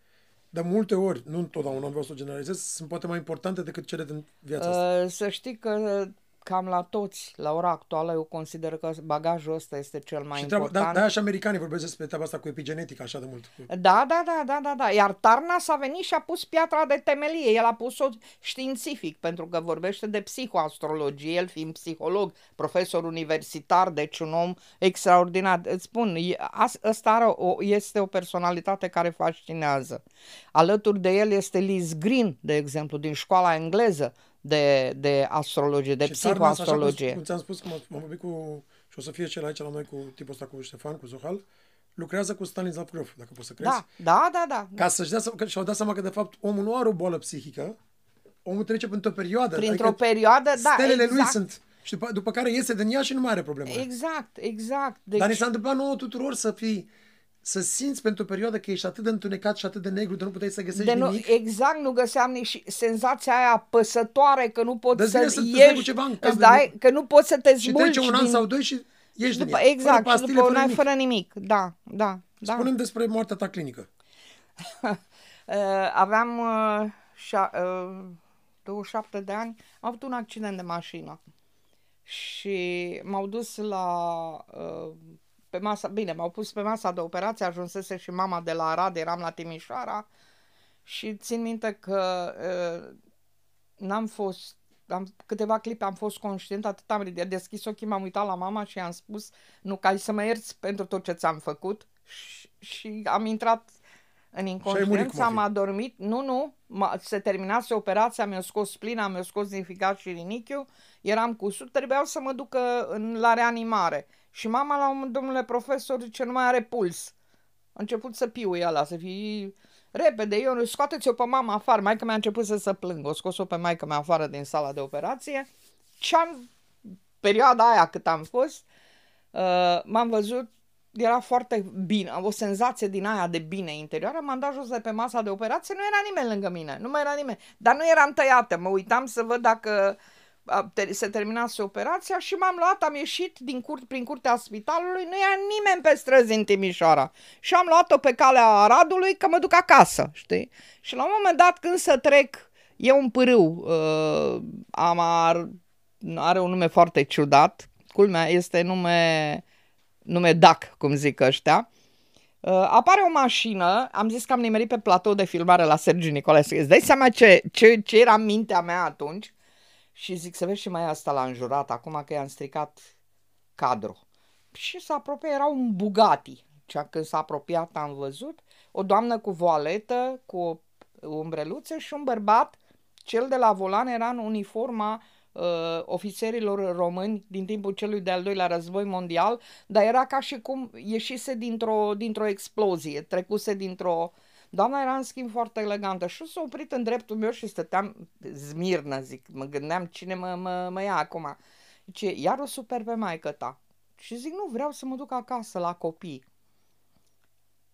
de multe ori, nu întotdeauna vreau să o generalizez, sunt poate mai importante decât cele din viața asta. Uh, să știi că cam la toți, la ora actuală, eu consider că bagajul ăsta este cel mai și treaba, important. da, de-aia și americanii vorbesc despre treaba asta cu epigenetica așa de mult. Da, da, da, da, da, da. Iar Tarnas a venit și a pus piatra de temelie. El a pus-o științific, pentru că vorbește de psihoastrologie, el fiind psiholog, profesor universitar, deci un om extraordinar. Îți spun, e- as- ăsta are o, este o personalitate care fascinează. Alături de el este Liz Green, de exemplu, din școala engleză de, de astrologie, de Și Tarnas, așa cum, psihoastrologie. cum ți-am spus, că am vorbit cu, și o să fie cel aici la noi cu tipul ăsta, cu Ștefan, cu Zohal, lucrează cu Stanislav Grof, dacă poți să crezi. Da, da, da, da. Ca să-și dea, seama- că și-au dat seama că, de fapt, omul nu are o boală psihică, omul trece printr-o perioadă. Printr-o adică perioadă, da, Stelele lui exact. sunt... Și după, după care iese din ea și nu mai are probleme. Exact, exact. Deci, Dar ni s-a întâmplat nouă tuturor să fii să simți pentru o perioadă că ești atât de întunecat și atât de negru de nu puteai să găsești de nu, nimic. exact, nu găseam nici și senzația aia apăsătoare că nu poți Dă-ți să vine să- îți ieși, dai cu ceva în cap îți de dai, nu- că nu poți să te și smulgi trece un an din... sau doi și ieși după, din ea. exact, fără și pastile, după un fără an nimic. fără nimic. Da, da, da. Spunem despre moartea ta clinică. Uh, aveam uh, șa, uh, 27 de ani, am avut un accident de mașină și m-au dus la uh, pe masa, bine, m-au pus pe masa de operație, ajunsese și mama de la Arad, eram la Timișoara și țin minte că uh, n-am fost am, câteva clipe am fost conștient, atât am ridicat, deschis ochii, m-am uitat la mama și i-am spus, nu, ca ai să mă ierți pentru tot ce ți-am făcut și, și am intrat în murit inconștiență, cum ar am fi. adormit, nu, nu, m- se terminase operația, mi-a scos splina, mi-a scos din ficat și rinichiul, eram cu suc, trebuiau să mă ducă în, la reanimare. Și mama la un moment, domnule profesor, zice, nu mai are puls. A început să piuie ăla, să fii repede, eu scoateți-o pe mama afară. Maica mi-a început să se plângă, o scos-o pe maica mea afară din sala de operație. Și am, perioada aia cât am fost, uh, m-am văzut, era foarte bine, o senzație din aia de bine interioară, m-am dat jos de pe masa de operație, nu era nimeni lângă mine, nu mai era nimeni, dar nu eram tăiată, mă uitam să văd dacă a, te, se terminase operația și m-am luat, am ieșit din cur, prin curtea spitalului, nu era nimeni pe străzi în Timișoara și am luat-o pe calea Aradului că mă duc acasă, știi? Și la un moment dat când să trec, e un pârâu, uh, amar, are un nume foarte ciudat, culmea este nume, nume DAC, cum zic ăștia, Uh, apare o mașină, am zis că am nimerit pe platou de filmare la Sergiu Nicolae, îți dai seama ce, ce, ce era în mintea mea atunci? Și zic să vezi și mai asta l-a înjurat acum că i-am stricat cadru. Și s-a apropiat, era un Bugatti. Cea când s-a apropiat am văzut o doamnă cu voaletă, cu o umbreluță și un bărbat, cel de la volan era în uniforma uh, ofițerilor români din timpul celui de-al doilea război mondial, dar era ca și cum ieșise dintr-o, dintr-o explozie, trecuse dintr-o... Doamna era în schimb foarte elegantă și s-a oprit în dreptul meu și stăteam zmirnă, zic, mă gândeam cine mă, mă, mă ia acum. Zice, iar o super pe maică ta. Și zic, nu, vreau să mă duc acasă la copii.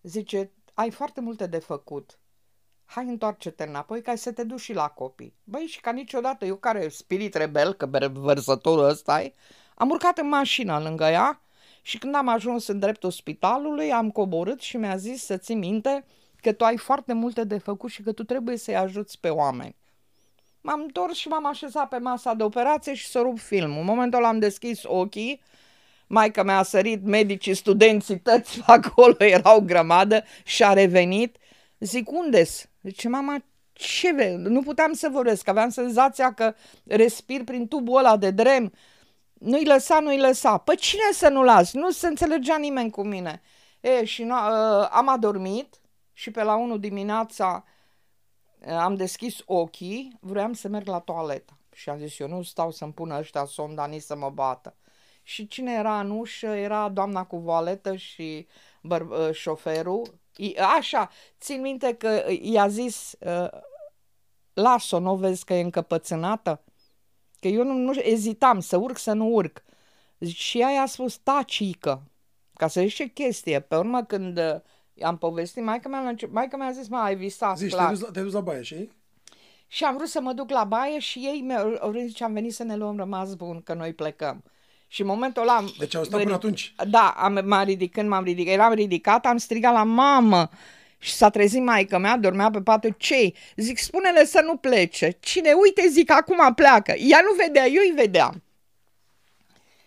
Zice, ai foarte multe de făcut. Hai întoarce-te înapoi ca să te duci și la copii. Băi, și ca niciodată, eu care spirit rebel, că ber- vărsătorul ăsta e, am urcat în mașină lângă ea și când am ajuns în dreptul spitalului, am coborât și mi-a zis să ții minte că tu ai foarte multe de făcut și că tu trebuie să-i ajuți pe oameni. M-am întors și m-am așezat pe masa de operație și să rup filmul. În momentul ăla am deschis ochii, maica mea a sărit, medicii, studenții, toți acolo erau grămadă și a revenit. Zic, unde-s? Zice, mama, ce ve? Nu puteam să vorbesc, aveam senzația că respir prin tubul ăla de drem. Nu-i lăsa, nu-i lăsa. Păi cine să nu las? Nu se înțelegea nimeni cu mine. E, și nu, uh, am adormit și pe la 1 dimineața uh, am deschis ochii, vreau să merg la toaletă. Și am zis, eu nu stau să-mi pună ăștia sonda, nici să mă bată. Și cine era în ușă? Era doamna cu voaletă și băr- uh, șoferul. I- Așa, țin minte că i-a zis, uh, las-o, nu vezi că e încăpățânată? Că eu nu, nu ezitam să urc, să nu urc. Și ea i-a spus, tacică, ca să zici ce chestie. Pe urmă, când uh, am povestit, maica mea, la încep- maica mea a zis, mă, ai visat, Zici, clar. te-ai dus, la- te-ai dus la baie și Și am vrut să mă duc la baie și ei mi-au au zis, am venit să ne luăm rămas bun, că noi plecăm. Și în momentul ăla... am- Deci au stat până atunci? Da, am, m-am ridicat, când m-am ridicat, eram ridicat, am strigat la mamă și s-a trezit maica mea, dormea pe patul, ce Zic, spune-le să nu plece. Cine? Uite, zic, acum pleacă. Ea nu vedea, eu îi vedeam.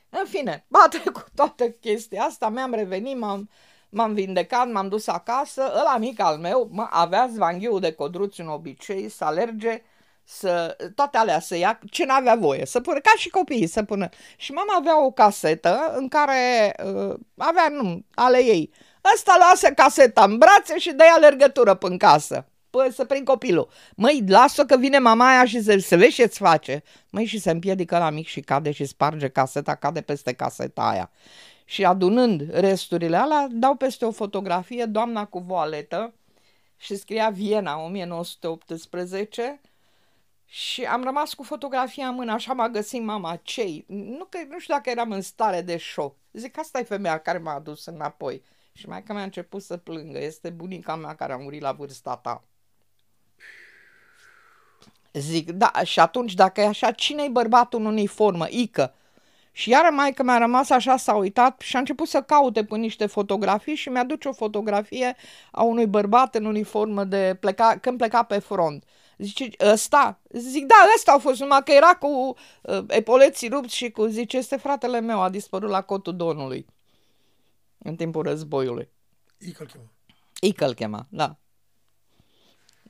În fine, a trecut toată chestia asta, mi-am revenit, m-am, m-am vindecat, m-am dus acasă, ăla mic al meu mă, avea zvanghiul de codruț în obicei să alerge, să, toate alea să ia, ce n-avea voie, să pună, ca și copiii să pună. Și mama avea o casetă în care uh, avea, nu, ale ei. Ăsta luase caseta în brațe și dă alergătură până în casă. Păi să prind copilul. Măi, lasă că vine mama aia și se, se vezi ce-ți face. Măi, și se împiedică la mic și cade și sparge caseta, cade peste caseta aia. Și adunând resturile alea, dau peste o fotografie doamna cu voaletă și scria Viena 1918 și am rămas cu fotografia în mână, așa m-a găsit mama, cei? Nu, că, nu știu dacă eram în stare de șoc. Zic, asta e femeia care m-a adus înapoi. Și mai că mi-a început să plângă. Este bunica mea care a murit la vârsta ta. Zic, da, și atunci dacă e așa, cine-i bărbatul în uniformă? Ică. Și iară mai că mi-a rămas așa, s-a uitat și a început să caute pe niște fotografii și mi-aduce o fotografie a unui bărbat în uniformă de pleca, când pleca pe front. Zice, ăsta? Zic, da, ăsta a fost, numai că era cu uh, epoleții rupți și cu, zice, este fratele meu, a dispărut la cotul Donului în timpul războiului. Ică-l chemă. Ică îl chema, da.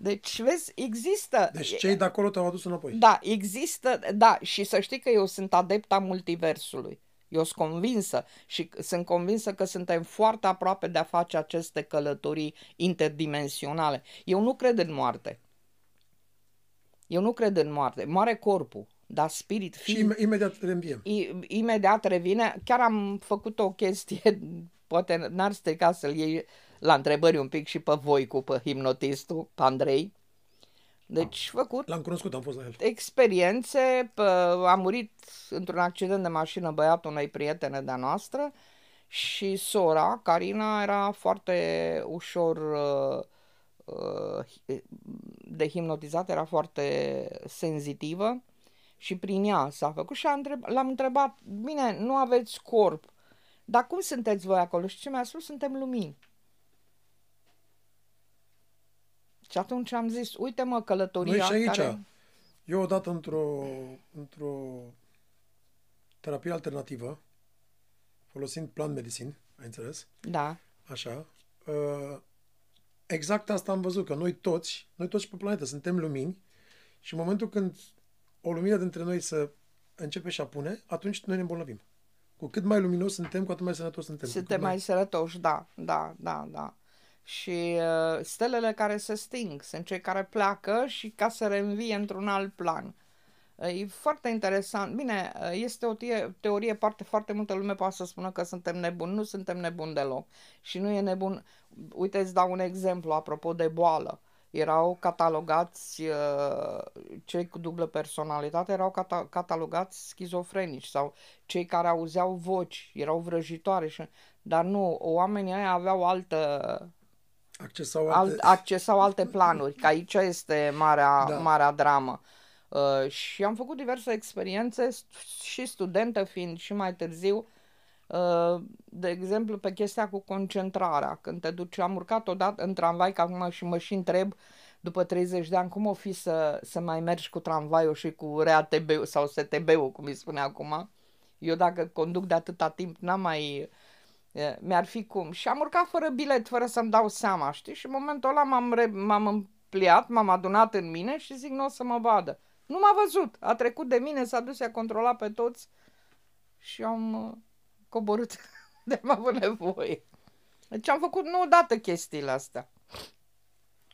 Deci, vezi, există... Deci cei de acolo te-au adus înapoi. Da, există, da, și să știi că eu sunt adepta multiversului. Eu sunt convinsă și sunt convinsă că suntem foarte aproape de a face aceste călătorii interdimensionale. Eu nu cred în moarte. Eu nu cred în moarte. Moare corpul, dar spirit, Și fizic, im- imediat reînviem. I- imediat revine. Chiar am făcut o chestie, poate n-ar strica să-l iei la întrebări un pic și pe voi cu pe hipnotistul, pe Andrei. Deci, făcut L-am cunoscut, am fost la el. experiențe, pă, a murit într-un accident de mașină băiatul unei prietene de-a noastră și sora, Carina, era foarte ușor uh, uh, de hipnotizat, era foarte senzitivă și prin ea s-a făcut și a întreb, l-am întrebat, bine, nu aveți corp, dar cum sunteți voi acolo? Și ce mi-a spus? Suntem lumini. Și atunci am zis, uite mă, călătoria Noi și aici, care... eu odată într-o, într-o terapie alternativă, folosind plant medicine, ai înțeles? Da, Așa. uh, Exact asta am văzut, că noi toți, noi toți pe planetă suntem lumini și în momentul când o lumină dintre noi să începe și apune, atunci noi ne îmbolnăvim. Cu cât mai luminos suntem, cu atât mai sănătos suntem. Cu suntem cât mai sănătoși, da, da, da, da. Și uh, stelele care se sting sunt cei care pleacă și ca să reînvie într-un alt plan. Uh, E foarte interesant. Bine, uh, este o tie- teorie foarte, foarte multă lume poate să spună că suntem nebuni. Nu suntem nebuni deloc. Și nu e nebun. Uite, îți dau un exemplu apropo de boală. Erau catalogați, uh, cei cu dublă personalitate erau cata- catalogați schizofrenici sau cei care auzeau voci, erau vrăjitoare. Și... Dar nu, oamenii ăia aveau altă, Accesau alte... alt, accesau alte planuri, că aici este marea, Da. da. marea dramă. Uh, și am făcut diverse experiențe st- și studentă fiind și mai târziu, uh, de exemplu pe chestia cu concentrarea, când te duci, am urcat odată în tramvai, că acum și mă și întreb după 30 de ani cum o fi să, să mai mergi cu tramvaiul și cu RATB sau STB-ul, cum îi spune acum. Eu dacă conduc de atâta timp n-am mai... E, Mi-ar fi cum. Și am urcat fără bilet, fără să-mi dau seama, știi? Și în momentul ăla m-am, re- m-am împliat, m-am adunat în mine și zic, nu o să mă vadă. Nu m-a văzut. A trecut de mine, s-a dus, a controlat pe toți și am uh, coborât de am avut nevoie. Deci am făcut nu odată chestiile astea.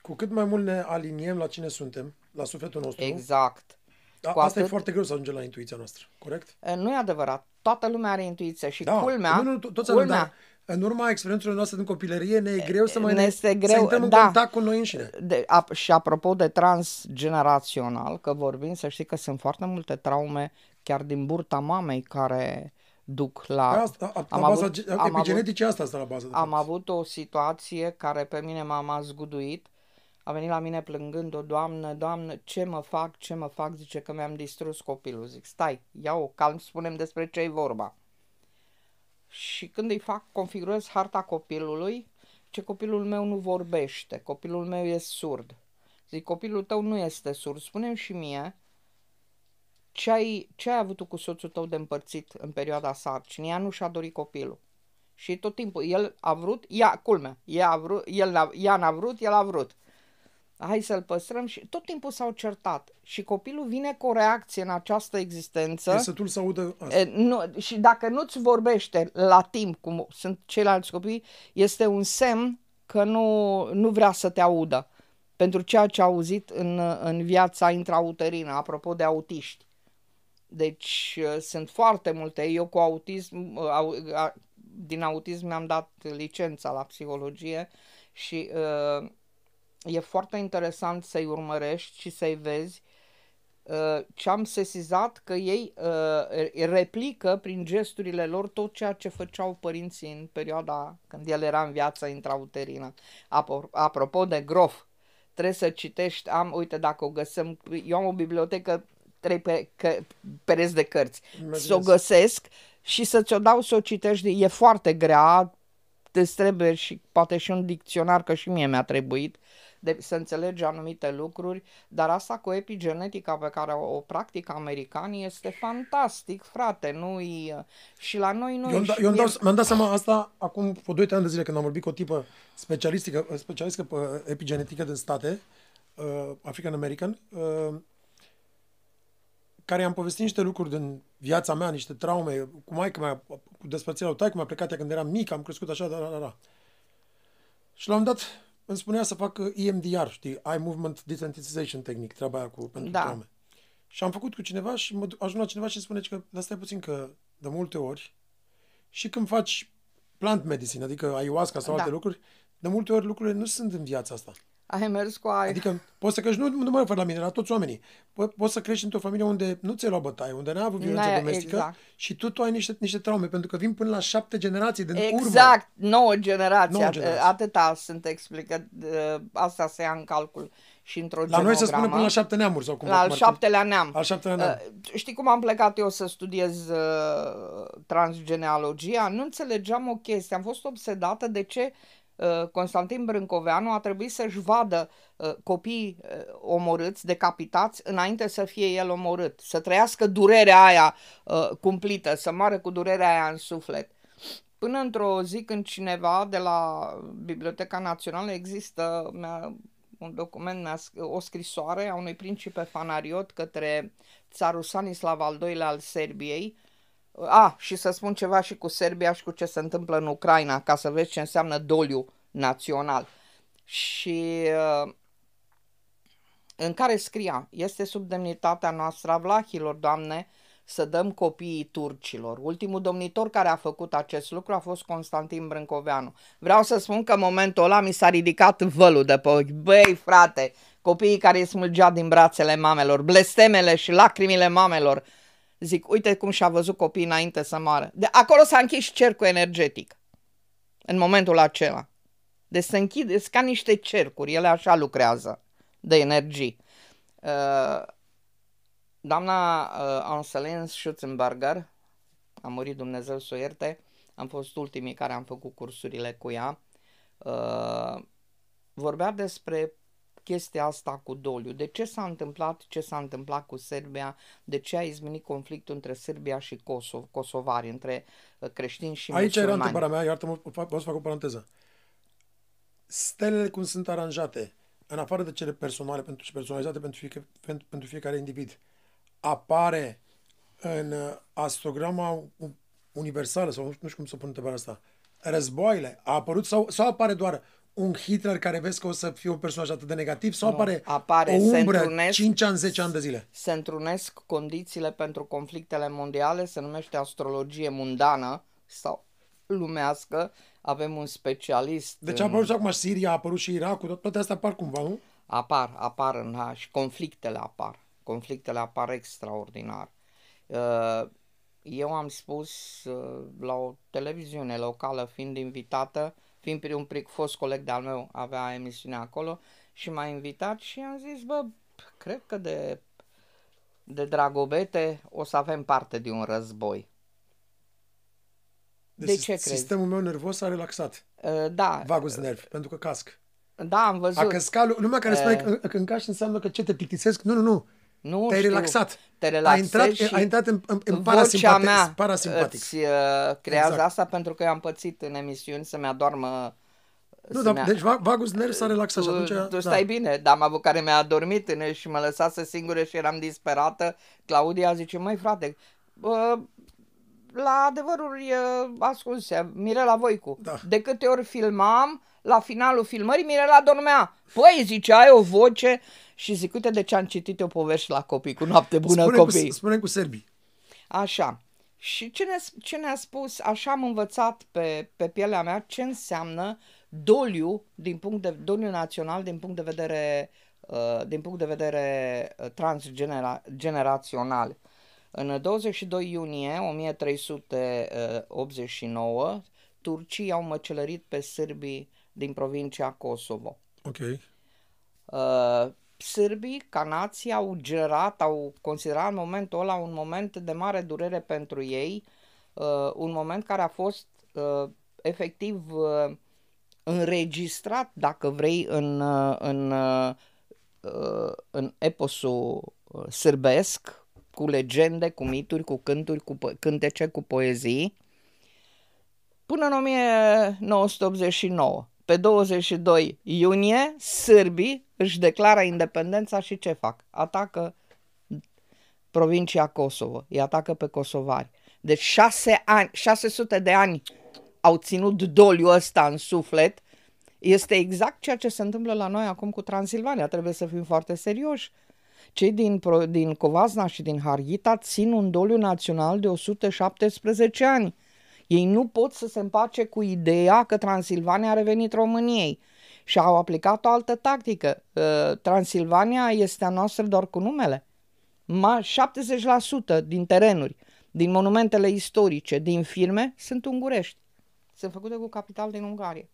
Cu cât mai mult ne aliniem la cine suntem, la sufletul nostru, Exact. da, cu asta e atât- foarte greu să ajungem la intuiția noastră, corect? E, Nu e adevărat. Toată lumea are intuiție și Da, culmea, nu, nu, to- toți avem, culmea, dar în urma experiențelor noastre din copilărie ne e greu să mai ne este să greu, intrăm în da. contact cu noi înșine. de, a, și apropo de transgenerațional, că vorbim, să știi că sunt foarte multe traume chiar din burta mamei care duc la... Pe asta, a, am la baza, avut- avut, am epigeneticii asta asta la bază. De Am fapt. avut o situație care pe mine m-a zguduit. A venit la mine plângând o doamnă, doamnă, ce mă fac, ce mă fac, zice că mi-am distrus copilul. Zic, stai, ia-o calm, spunem despre ce e vorba. Și când îi fac, configurez harta copilului, ce copilul meu nu vorbește, copilul meu e surd. Zic, copilul tău nu este surd, spune și mie ce ai, ce ai avut tu cu soțul tău de împărțit în perioada sarcinii, ea nu și-a dorit copilul. Și tot timpul, el a vrut, ea, culmea, ea, a vrut, el n-a, ea n-a vrut, el a vrut. Hai să-l păstrăm și tot timpul s-au certat. Și copilul vine cu o reacție în această existență. E sătul să audă asta. E, nu, și dacă nu-ți vorbește la timp, cum sunt ceilalți copii, este un semn că nu, nu vrea să te audă. Pentru ceea ce a auzit în, în viața intrauterină, apropo de autiști. Deci uh, sunt foarte multe. Eu cu autism, uh, au, a, din autism mi-am dat licența la psihologie și uh, e foarte interesant să-i urmărești și să-i vezi uh, ce am sesizat că ei uh, replică prin gesturile lor tot ceea ce făceau părinții în perioada când el era în viața intrauterină. Apo- apropo de grof, trebuie să citești, am, uite, dacă o găsim, eu am o bibliotecă, trei pe, că, pereți de cărți, Imaginez. să o găsesc și să ți-o dau să o citești, e foarte grea, îți trebuie și poate și un dicționar, că și mie mi-a trebuit, de, să înțelegi anumite lucruri, dar asta cu epigenetica pe care o, o practică americanii este fantastic, frate, nu și la noi nu Eu, îmi da, și eu îmi mie- dau, mi-am dat seama asta acum vreo 2 ani de zile când am vorbit cu o tipă specialistică, specialistă pe epigenetică din state, uh, African American, uh, care i-am povestit niște lucruri din viața mea, niște traume, cu maică mea, cu despărțirea lui taică, mi-a plecat ea când eram mic, am crescut așa, da, da, da, da. Și la un dat îmi spunea să fac uh, EMDR, știi, Eye Movement Desensitization Technique, treaba aia cu, pentru Da. traume. Și am făcut cu cineva și mă duc- ajung la cineva și îmi spune că, dar stai puțin că de multe ori și când faci plant medicine, adică ayahuasca sau Da. alte lucruri, de multe ori lucrurile nu sunt în viața asta. Ai mers cu ai... Adică poți să crești, nu, nu mă refer la mine, la toți oamenii. Po- poți să crești într-o familie unde nu ți-ai luat bătaie, unde n-ai avut violență N-ai- domestică exact. și tu, tu ai niște, niște traume, pentru că vin până la șapte generații din urmă. Exact, nouă generație, Nouă at- generație. atâta sunt explicat, uh, asta se ia în calcul și într-o La noi se spune genogramă. până la șapte neamuri sau cum La al șaptelea neam. Al șaptelea neam. Uh, știi cum am plecat eu să studiez uh, transgenealogia? Nu înțelegeam o chestie. Am fost obsedată de ce uh, Constantin Brâncoveanu a trebuit să-și vadă uh, copiii uh, omorâți, decapitați, înainte să fie el omorât. Să trăiască durerea aia uh, cumplită, să moară cu durerea aia în suflet. Până într-o zi când cineva de la Biblioteca Națională există mi-a, un document, mi-a, sc- o scrisoare a unui principe fanariot către țarul Stanislav al II-lea al Serbiei. A, și să spun ceva și cu Serbia și cu ce se întâmplă în Ucraina, ca să vezi ce înseamnă doliu național. Și uh, în care scria, este sub demnitatea noastră a vlahilor, Doamne, să dăm copiii turcilor. Ultimul domnitor care a făcut acest lucru a fost Constantin Brâncoveanu. Vreau să spun că în momentul ăla mi s-a ridicat vălul de pe ochi. Băi, frate, copiii care îi smulgea din brațele mamelor, blestemele și lacrimile mamelor. Zic, uite cum și-a văzut copiii înainte să moară. De acolo s-a închis cercul energetic. În momentul acela. Deci se închid, sunt ca niște cercuri, ele așa lucrează, de energii. Uh, doamna uh, Anselin Schutzenberger, a murit Dumnezeu să o ierte, am fost ultimii care am făcut cursurile cu ea, uh, vorbea despre chestia asta cu doliu. De ce s-a întâmplat ce s-a întâmplat cu Serbia? De ce a izmenit conflictul între Serbia și Kosovo, kosovari, între uh, creștini și Aici era musulmani? întrebarea mea, iartă-mă, fac- pot să fac o paranteză. Stelele cum sunt aranjate, în afară de cele personale pentru, și personalizate pentru, fiecare, pentru, pentru fiecare individ, apare în uh, astrograma u- universală, sau nu știu, nu știu cum să pun întrebarea asta, războaiele, a apărut sau, sau apare doar un Hitler care vezi că o să fie un personaj atât de negativ sau Nu, apare, apare, o se umbră întrunesc- 5 ani, 10 ani de zile? se întrunesc condițiile pentru conflictele mondiale, se numește astrologie mundană sau lumească. Avem un specialist. Deci în- a apărut și acum Siria, a apărut și Irakul, tot- toate astea apar cumva, nu? Apar, apar în ha, și conflictele apar. Conflictele apar extraordinar. Uh, eu am spus uh, la o televiziune locală, fiind invitată, fiind un pric fost coleg de-al meu, avea emisiunea acolo și m-a invitat și am zis, bă, cred că de, de dragobete o să avem parte de un război. De, de ce crezi? Sistemul meu nervos a relaxat. Uh, da. Vagus nervi, pentru că casc. Da, am văzut. A căscat, lumea care spune uh, că, că încași înseamnă că ce te plictisesc. Nu, nu, nu. Nu Te-ai știu, relaxat. Te relaxezi a intrat, și a intrat în, în, în parasimpatic. mea parasimpatic. îți uh, creează exact. asta pentru că eu am pățit în emisiuni să-mi adormă nu, dar, deci vagus nerv s-a relaxat tu, și atunci... Tu da. stai bine, dar am avut care mi-a adormit în și mă lăsase singură și eram disperată. Claudia zice, măi frate, bă, la adevăruri ascunse, Mirela Voicu. Da. De câte ori filmam, la finalul filmării, Mirela dormea. Păi, zice, ai o voce și zic, uite de ce am citit o poveste la copii, cu noapte bună spune copii. Cu, spune cu serbii. Așa. Și ce, ne, ce ne-a spus, așa am învățat pe, pe pielea mea ce înseamnă doliu din punct de doliu național din punct de vedere uh, din punct de vedere uh, transgenerațional. În 22 iunie 1389, turcii au măcelărit pe sârbii din provincia Kosovo. Ok. Uh, sârbii, ca nație, au gerat, au considerat în momentul ăla un moment de mare durere pentru ei, uh, un moment care a fost uh, efectiv uh, înregistrat, dacă vrei, în, uh, în, uh, în eposul uh, sârbesc, cu legende, cu mituri, cu cânturi, cu cântece, cu poezii, până în 1989. Pe 22 iunie, sârbii își declară independența și ce fac? Atacă provincia Kosovo, îi atacă pe kosovari. Deci șase ani, 600 de ani au ținut doliul ăsta în suflet. Este exact ceea ce se întâmplă la noi acum cu Transilvania. Trebuie să fim foarte serioși. Cei din, din Covazna și din Harghita țin un doliu național de 117 ani. Ei nu pot să se împace cu ideea că Transilvania a revenit României și au aplicat o altă tactică. Uh, Transilvania este a noastră doar cu numele. 70% din terenuri, din monumentele istorice, din firme, sunt ungurești. Sunt făcute cu capital din Ungaria.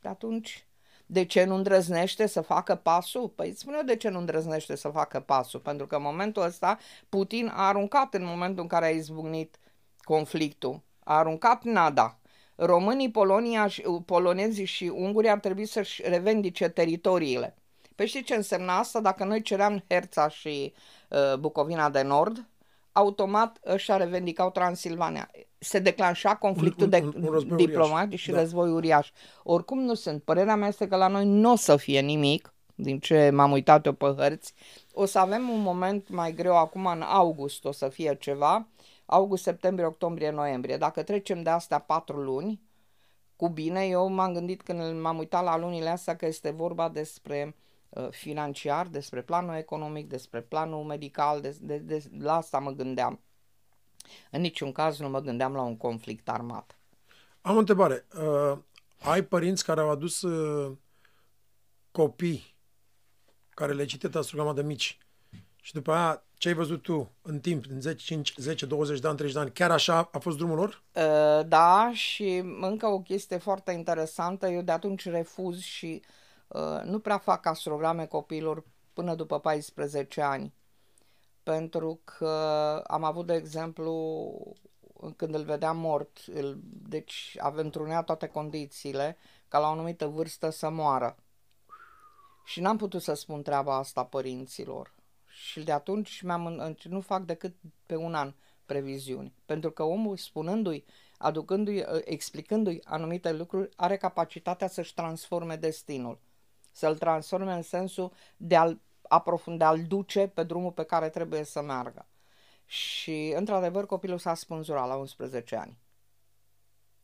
De atunci, de ce nu îndrăznește să facă pasul? Păi spune de ce nu îndrăznește să facă pasul. Pentru că în momentul ăsta Putin a aruncat în momentul în care a izbucnit conflictul. A aruncat nada. Românii, Polonia, polonezii și ungurii ar trebui să-și revendice teritoriile. Păi știi ce însemna asta? Dacă noi ceream Herța și uh, Bucovina de Nord, automat ăștia revendicau Transilvania. Se declanșa conflictul un, un, un de diplomatic și da. război uriaș. Oricum nu sunt. Părerea mea este că la noi nu o să fie nimic, din ce m-am uitat eu pe hărți. O să avem un moment mai greu acum în august, o să fie ceva. August, septembrie, octombrie, noiembrie. Dacă trecem de astea patru luni, cu bine, eu m-am gândit când m-am uitat la lunile astea că este vorba despre Uh, financiar, despre planul economic, despre planul medical, de, de, de, la asta mă gândeam. În niciun caz nu mă gândeam la un conflict armat. Am o întrebare. Uh, ai părinți care au adus uh, copii care le citit astrograma de mici și după aia ce ai văzut tu în timp, în 10, 5, 10, 20 de ani, 30 de ani, chiar așa a fost drumul lor? Uh, da, și încă o chestie foarte interesantă, eu de atunci refuz și uh, Uh, nu prea fac astrograme copiilor până după 14 ani. Pentru că am avut, de exemplu, când îl vedeam mort, îl, deci întrunea toate condițiile ca la o anumită vârstă să moară. Și n-am putut să spun treaba asta părinților. Și de atunci mi-am, nu fac decât pe un an previziuni. Pentru că omul, spunându-i, aducându-i, explicându-i anumite lucruri, are capacitatea să-și transforme destinul să-l transforme în sensul de a-l aprofunda, de a-l duce pe drumul pe care trebuie să meargă. Și, într-adevăr, copilul s-a spânzurat la 11 ani.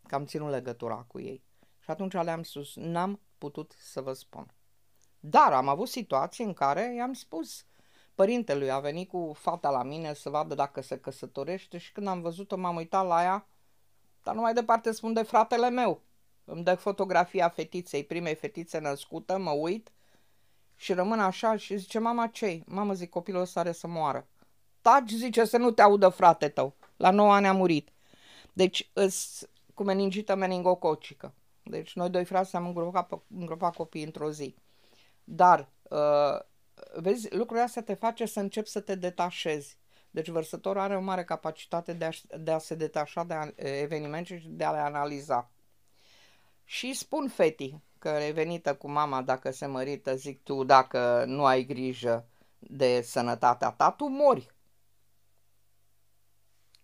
Că am ținut legătura cu ei. Și atunci le-am spus, n-am putut să vă spun. Dar am avut situații în care i-am spus, părintelui a venit cu fata la mine să vadă dacă se căsătorește și când am văzut-o m-am uitat la ea, dar nu mai departe spun de fratele meu îmi dă fotografia fetiței, primei fetițe născută, mă uit și rămân așa și zice, mama ce Mamă, zic, copilul ăsta are să moară. Taci, zice, să nu te audă frate tău. La 9 ani a murit. Deci, îs cu meningită meningococică. Deci, noi doi frați am îngropat, îngropat copiii într-o zi. Dar, uh, vezi, lucrurile astea te face să începi să te detașezi. Deci vărsătorul are o mare capacitate de a, de a se detașa de evenimente și de a le analiza. Și spun fetii că revenită cu mama dacă se mărită, zic tu, dacă nu ai grijă de sănătatea ta, tu mori.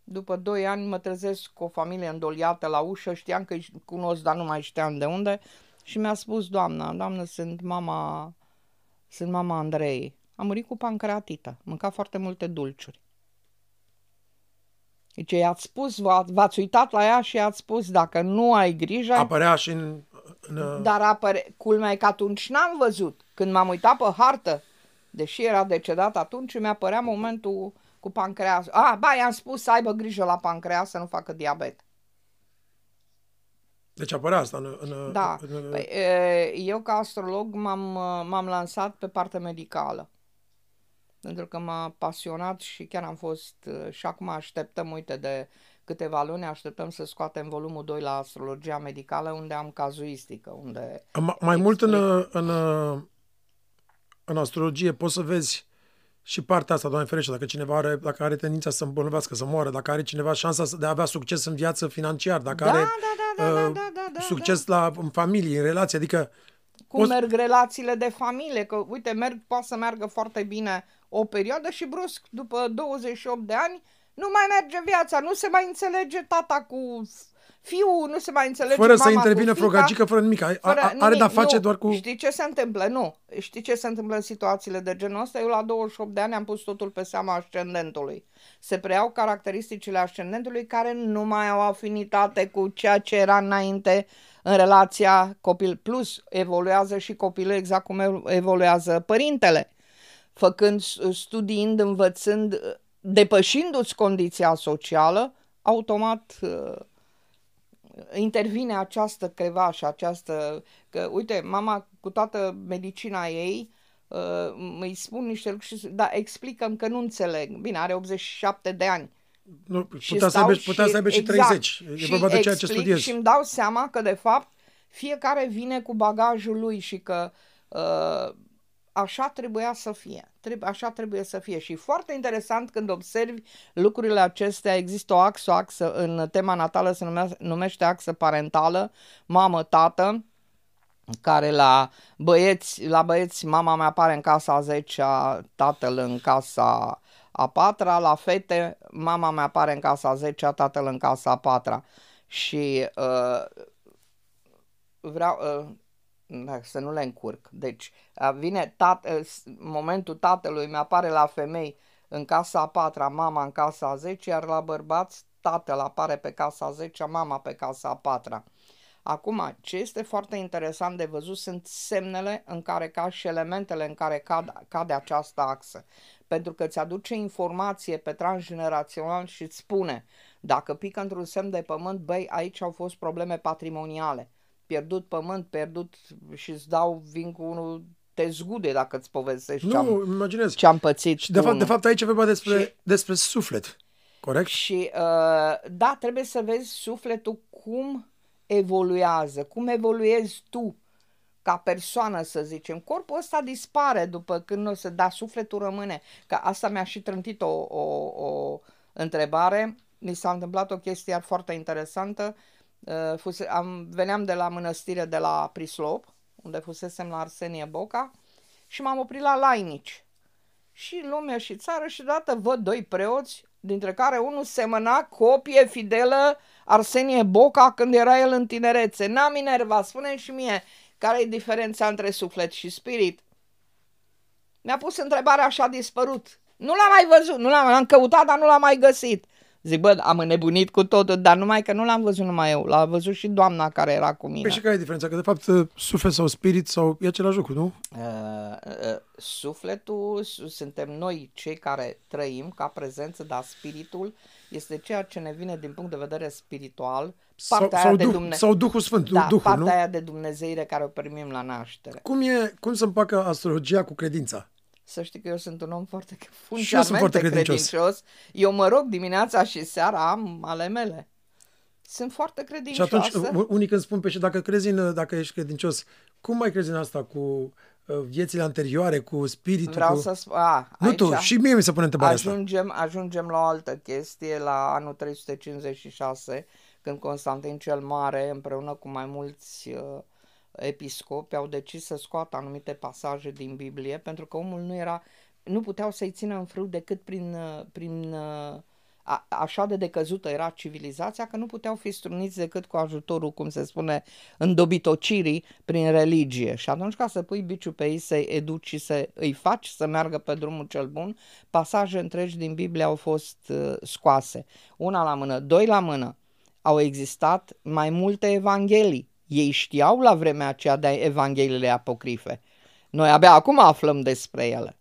După doi ani mă trezesc cu o familie îndoliată la ușă, știam că îi cunosc, dar nu mai știam de unde și mi-a spus doamna, doamnă, sunt mama, sunt mama Andrei. A murit cu pancreatită, mânca foarte multe dulciuri. Deci i-ați spus, v-ați uitat la ea și i-ați spus, dacă nu ai grijă... Apărea și în... în... Uh, Dar apăre... culmea e că atunci n-am văzut. Când m-am uitat pe hartă, deși era decedat atunci, mi-a părea momentul cu pancreas. A, ba, i-am spus să aibă grijă la pancreas să nu facă diabet. Deci apărea asta în... în da. În, păi, eu ca astrolog m-am, m-am lansat pe partea medicală pentru că m-a pasionat și chiar am fost uh, și acum așteptăm, uite, de câteva luni așteptăm să scoatem volumul 2 la astrologia medicală unde am cazuistică, unde... Mai, mai mult în, în, în astrologie poți să vezi și partea asta, Doamne ferește, dacă cineva are, dacă are tendința să îmbolnăvească, să moară, dacă are cineva șansa de a avea succes în viață financiar, dacă da, are da, da, da, uh, da, da, da, succes da. la, în familie, în relație, adică... Cum poți... merg relațiile de familie, că uite, merg, poate să meargă foarte bine o perioadă și brusc, după 28 de ani, nu mai merge viața, nu se mai înțelege tata cu fiul, nu se mai înțelege Fără mama să intervină cu fica, frogagică, fără nimic. Are, fără are nimic. de-a face nu. doar cu... Știi ce se întâmplă? Nu. Știi ce se întâmplă în situațiile de genul ăsta? Eu la 28 de ani am pus totul pe seama ascendentului. Se preiau caracteristicile ascendentului care nu mai au afinitate cu ceea ce era înainte în relația copil. Plus, evoluează și copilul exact cum evoluează părintele făcând, studiind, învățând, depășindu-ți condiția socială, automat uh, intervine această crevașă, această... Că, uite, mama cu toată medicina ei uh, îi spun niște lucruri, dar explicăm că nu înțeleg. Bine, are 87 de ani. Nu, putea, să aibă, putea să aibă și exact, 30. E vorba de ceea ce studiez. Și îmi dau seama că, de fapt, fiecare vine cu bagajul lui și că uh, așa trebuia să fie. Trebuie, așa trebuie să fie. Și foarte interesant când observi lucrurile acestea, există o axă, o axă în tema natală se numește, numește axă parentală, mamă-tată, care la băieți, la băieți mama mea apare în casa a 10 tatăl în casa a patra, la fete mama mea apare în casa a 10 tatăl în casa a patra. Și uh, vreau, uh, da, să nu le încurc. Deci vine tat, momentul tatălui, mi-apare la femei în casa a patra, mama în casa a zece, iar la bărbați tatăl apare pe casa a zecea, mama pe casa a patra. Acum, ce este foarte interesant de văzut sunt semnele în care ca și elementele în care cad, cade această axă. Pentru că îți aduce informație pe transgenerațional și îți spune dacă pică într-un semn de pământ, băi, aici au fost probleme patrimoniale pierdut pământ, pierdut și îți dau, vin cu unul, te zgude dacă îți povestești nu, ce-am, imaginez. ce-am pățit. Și de fapt, de fapt aici e vorba despre, și, despre suflet, corect? Și uh, da, trebuie să vezi sufletul cum evoluează, cum evoluezi tu ca persoană, să zicem. Corpul ăsta dispare după când o să, da, sufletul rămâne. Că asta mi-a și trântit o, o, o întrebare. Mi s-a întâmplat o chestie foarte interesantă. Uh, Uh, fuse, am, veneam de la mănăstire de la Prislop, unde fusesem la Arsenie Boca și m-am oprit la Lainici. Și lumea și țară și deodată văd doi preoți, dintre care unul semăna copie fidelă Arsenie Boca când era el în tinerețe. N-am inervat, spune și mie care e diferența între suflet și spirit. Mi-a pus întrebarea așa dispărut. Nu l-am mai văzut, nu l-am, l-am căutat, dar nu l-am mai găsit. Zic, bă, am înnebunit cu totul, dar numai că nu l-am văzut numai eu, l-a văzut și doamna care era cu mine. Păi și care e diferența? Că de fapt suflet sau spirit sau e același lucru, nu? Uh, uh, sufletul suntem noi cei care trăim ca prezență, dar spiritul este ceea ce ne vine din punct de vedere spiritual, partea sau, sau, de duh, Dumne... sau Duhul Sfânt, da, Duhul, partea nu? aia de dumnezeire care o primim la naștere. Cum, e, cum se împacă astrologia cu credința? Să știi că eu sunt un om foarte Și eu sunt foarte credincios. credincios. Eu mă rog dimineața și seara am ale mele. Sunt foarte Și credincioasă. atunci, u- unii când spun pe și dacă crezi în, dacă ești credincios, cum mai crezi în asta cu uh, viețile anterioare, cu spiritul? Vreau cu... să spun... A, Nu aici tu, și mie mi se pune întrebarea asta. ajungem, ajungem la o altă chestie, la anul 356, când Constantin cel Mare, împreună cu mai mulți uh, episcopi, au decis să scoată anumite pasaje din Biblie, pentru că omul nu era, nu puteau să-i țină în frâu decât prin, uh, prin uh, a, așa de decăzută era civilizația că nu puteau fi struniți decât cu ajutorul, cum se spune, îndobitocirii prin religie. Și atunci ca să pui biciul pe ei, să-i educi și să îi faci să meargă pe drumul cel bun, pasaje întregi din Biblie au fost uh, scoase. Una la mână, doi la mână. Au existat mai multe evanghelii. Ei știau la vremea aceea de evangheliile apocrife. Noi abia acum aflăm despre ele.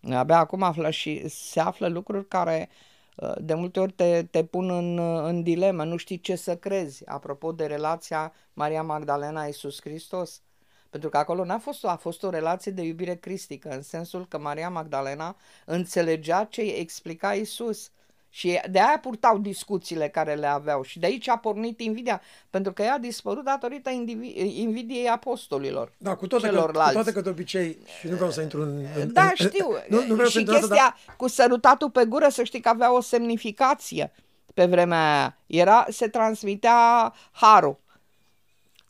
Noi abia acum află și se află lucruri care uh, de multe ori te, te pun în, uh, în dilemă, nu știi ce să crezi, apropo de relația Maria Magdalena-Iisus Hristos. Pentru că acolo n-a fost, o- a fost o relație de iubire cristică, în sensul că Maria Magdalena înțelegea ce îi explica Iisus. Și de aia purtau discuțiile care le aveau și de aici a pornit invidia, pentru că ea a dispărut datorită indivi- invidiei apostolilor. Da, cu toate, că, cu celorlalți. toate că de obicei, și nu vreau să intru în... în Da, în, știu. Nu, nu vreau să și intru în asta, chestia dar cu sărutatul pe gură, să știi că avea o semnificație pe vremea aia. Era, se transmitea harul.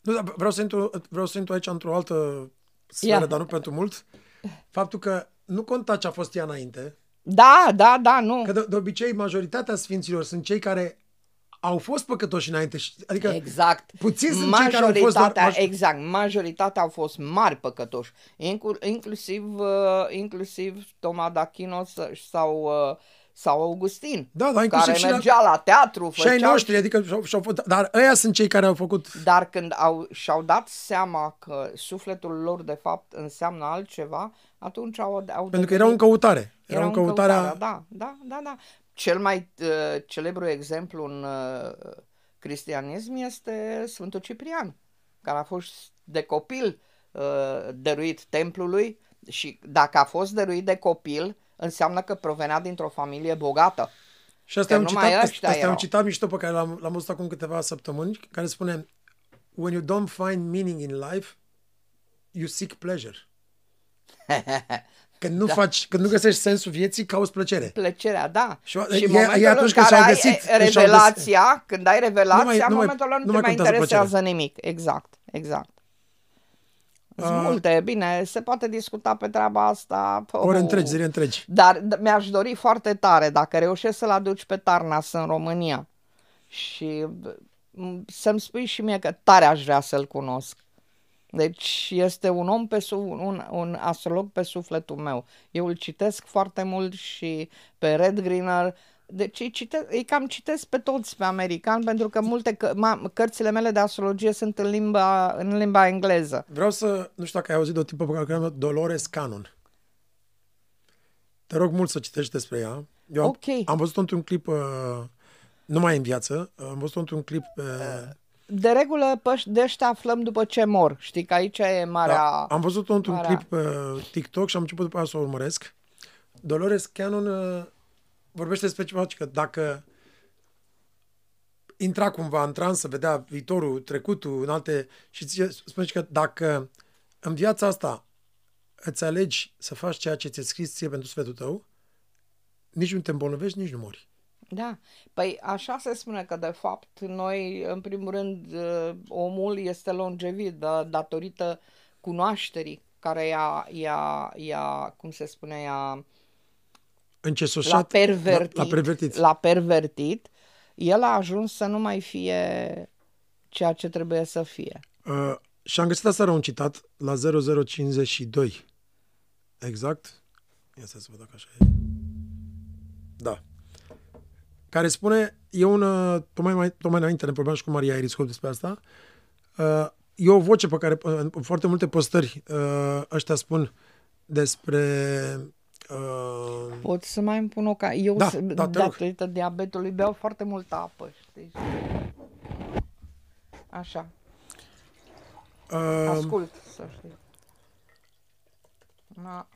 Nu, dar vreau să intru, vreau să intru aici într-o altă sferă, Ia. dar nu pentru mult. Faptul că nu conta ce a fost ea înainte, Da, da, da, nu. că de, de obicei majoritatea sfinților sunt cei care au fost păcătoși înainte. și- Adică Exact. puțini sunt cei care au fost... Majoritatea, maj- exact, majoritatea au fost mari păcătoși, Inclu- inclusiv, uh, inclusiv Toma d'Achino sau, uh, sau Augustin, Da, da, inclusiv care și la- mergea la teatru, Și ai făceau noștri, adică și-au, și-au, fost- dar ăia sunt cei care au făcut... Dar când au, și-au dat seama că sufletul lor de fapt înseamnă altceva, atunci au, au Pentru că devenit- erau în căutare. Erau erau în căutarea... Da, da, da, da. Cel mai uh, celebru exemplu în uh, cristianism este Sfântul Ciprian, care a fost de copil uh, dăruit templului și dacă a fost dăruit de copil, înseamnă că provenea dintr-o familie bogată. Și asta Că e un numai citat, ăștia asta e un erau. citat mișto pe care l-am, l-am văzut acum câteva săptămâni, care spune When you don't find meaning in life, you seek pleasure. Când nu, da. faci, când nu găsești sensul vieții, cauți plăcere. Plăcerea, da. Și- Și, e- în e momentul atunci în când care și-au ai găsit- e, când și-au găsit- revelația, când ai revelația, Nu mai- nu în mai- momentul ăla nu, nu te mai mai contează interesează nimic. Exact, exact. Sunt Ah. multe, bine, se poate discuta pe treaba asta. Ore Oh. întregi, zile întregi. Dar d- mi-aș dori foarte tare dacă reușești să-l aduci pe Tarnas în România și m, să-mi spui și mie că tare aș vrea să-l cunosc. Deci este un om pe su- un, un astrolog pe sufletul meu. Eu îl citesc foarte mult și pe Red Greener. Deci îi, cite, îi cam citesc pe toți pe american pentru că multe că, ma, cărțile mele de astrologie sunt în limba, în limba engleză. Vreau să, nu știu dacă ai auzit de o tipă pe care o cheamă Dolores Cannon. Te rog mult să citești despre ea. Eu am, Ok. am văzut-o într-un clip, uh, nu mai în viață, am văzut-o într-un clip uh, De regulă pe de ăștia aflăm după ce mor. Știi că aici e marea... Da, am văzut-o într-un marea- clip pe TikTok și am început după aia să o urmăresc. Dolores Cannon uh, vorbește despre ceva, că dacă intra cumva în trans să vedea viitorul, trecutul, în alte... Și zice, spune că dacă în viața asta îți alegi să faci ceea ce ți-e scris ție pentru sufletul tău, nici nu te îmbolnăvești, nici nu mori. Da, păi așa se spune că de fapt noi, în primul rând, uh, omul este longevid da, datorită cunoașterii care i-a, i-a, i-a, cum se spune, i-a, Încesoșat, l-a pervertit, L-a, l-a pervertit. l-a pervertit, el a ajuns să nu mai fie ceea ce trebuie să fie. Uh, și am găsit aseară un citat la 0052. Exact. Ia să văd dacă așa e. Da. Care spune, e un, uh, tocmai, mai, tocmai înainte ne vorbeam și cu Maria Iriscop despre asta, uh, e o voce pe care uh, în foarte multe postări uh, ăștia spun despre uh, Pot să mai îmi pun o ca... Eu, Da, s- da, te rog. datorită diabetului, beau foarte multă apă, știi? Așa, uh, ascult, să știi. Na.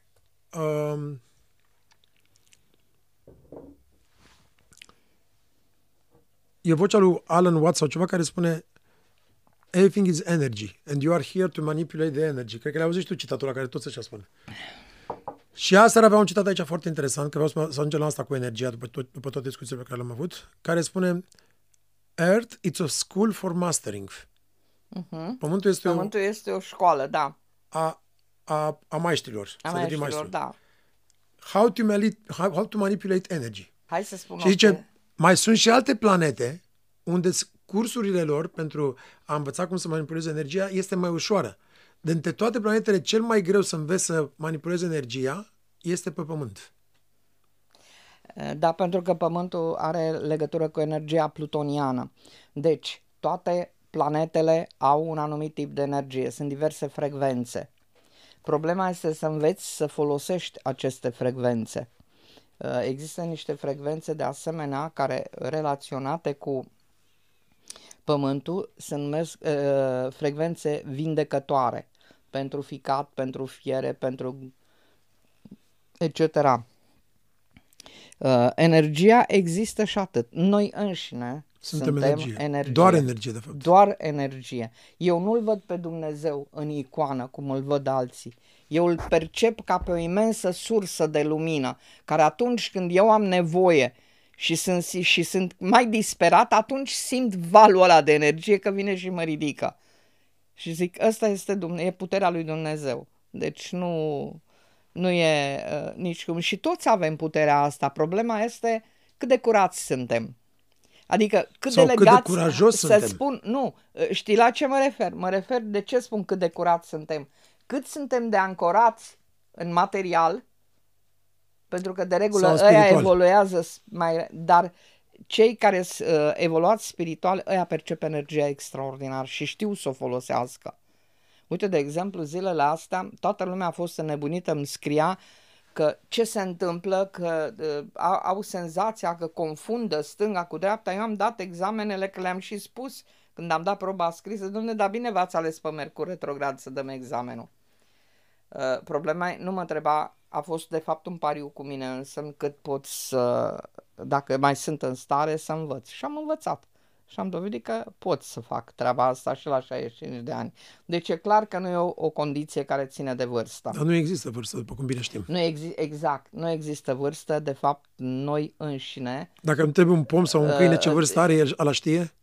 Um, e vocea lui Alan Watts sau ceva care spune Everything is energy and you are here to manipulate the energy. Cred că le-ai auzit tu citatul la care tot așa spune. Și asta avea un citat aici foarte interesant, că vreau să, să ajungem la asta cu energia după, tot, după toate discuțiile pe care le-am avut, care spune Earth, it's a school for mastering. Uh-huh. Pământul este Pământul este o școală, da. o, a, a, a maestrilor. A să devii maestrilor, maestru. da. How, to mali- how, how to manipulate energy. Hai să spun Și o zice, chestie. mai sunt și alte planete unde s- cursurile lor pentru a învăța cum să manipuleze energia este mai ușoară. Dintre toate planetele, cel mai greu să înveți să manipulezi energia este pe Pământ. Da, pentru că Pământul are legătură cu energia plutoniană. Deci, toate planetele au un anumit tip de energie, sunt diverse frecvențe. Problema este să înveți să folosești aceste frecvențe. Uh, Există niște frecvențe de asemenea care relaționate cu Pământul se numesc uh, frecvențe vindecătoare pentru ficat, pentru fiere, pentru etc. Uh, energia există și atât. Noi înșine Suntem, suntem, energie. energie. Doar energie, de fapt. Doar energie. Eu nu-L văd pe Dumnezeu în icoană cum îl văd alții. Eu îl percep ca pe o imensă sursă de lumină, care atunci când eu am nevoie și sunt, și sunt mai disperat, atunci simt valul ăla de energie că vine și mă ridică. Și zic, ăsta este Dumne- e puterea lui Dumnezeu. Deci nu, nu e uh, nici cum. Și toți avem puterea asta. Problema este cât de curați suntem. Adică cât Sau de cât de legați curajos să suntem. spun, nu, uh, știi la ce mă refer? Mă refer de ce spun cât de curați suntem. Cât suntem de ancorați în material, pentru că de regulă Sau ăia spiritual. evoluează s- mai, dar cei care sunt uh, evoluați spiritual, ăia percep energia extraordinar și știu să o folosească. Uite, de exemplu, zilele astea, toată lumea a fost înnebunită, îmi scria că ce se întâmplă, că uh, au, au senzația că confundă stânga cu dreapta. Eu am dat examenele, că le-am și spus când am dat proba scrisă, domne, dar bine v-ați ales pe Mercur retrograd să dăm examenul. Uh, problema e, nu mă întreba, a fost de fapt un pariu cu mine însă cât pot să, dacă mai sunt în stare să învăț. Și am învățat. Și am dovedit că pot să fac treaba asta și la 65 de ani. Deci e clar că nu e o, o condiție care ține de vârstă. Dar nu există vârstă, după cum bine știm. Nu exi- exact, nu există vârstă, de fapt noi înșine Dacă îmi trebuie un pom sau un câine, ce Uh, vârstă are, el ala știe?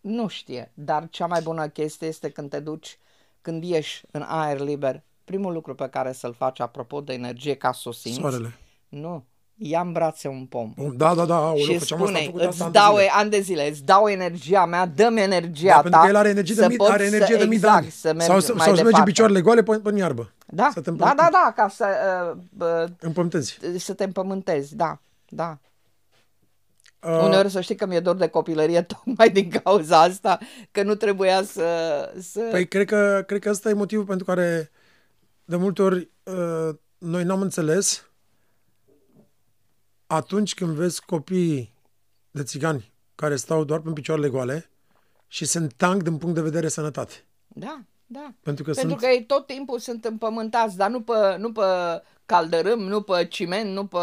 nu știe, dar cea mai bună chestie este când te duci, când ieși în aer liber, primul lucru pe care să-l faci apropo de energie ca să o simți, Soarele. nu, ia în brațe un pom. Pom. Da, da, da, aoleu, și făceam asta, am spune, făcut asta îți ani de dau zile. ani de zile, îți dau energia mea, dă-mi energia Da, ta. pentru că el are energie de să mii, pot are energie să, de mii de exact, ani. Să merg sau să, mai sau să mergi în departe. picioarele goale pe, pe iarbă. Da, să te da, da, da, ca să, uh, uh, împământezi. să te împământezi, da, da. Uh, Uneori să știi că mi-e dor de copilărie tocmai din cauza asta, că nu trebuia să... să... Păi cred că, cred că ăsta e motivul pentru care de multe ori uh, noi n-am înțeles atunci când vezi copii de țigani care stau doar pe picioarele goale și sunt tank din punct de vedere sănătate. Da, da. Pentru că Pentru sunt... că ei tot timpul sunt împământați, dar nu pe, nu pe caldărâm, nu pe ciment, nu pe...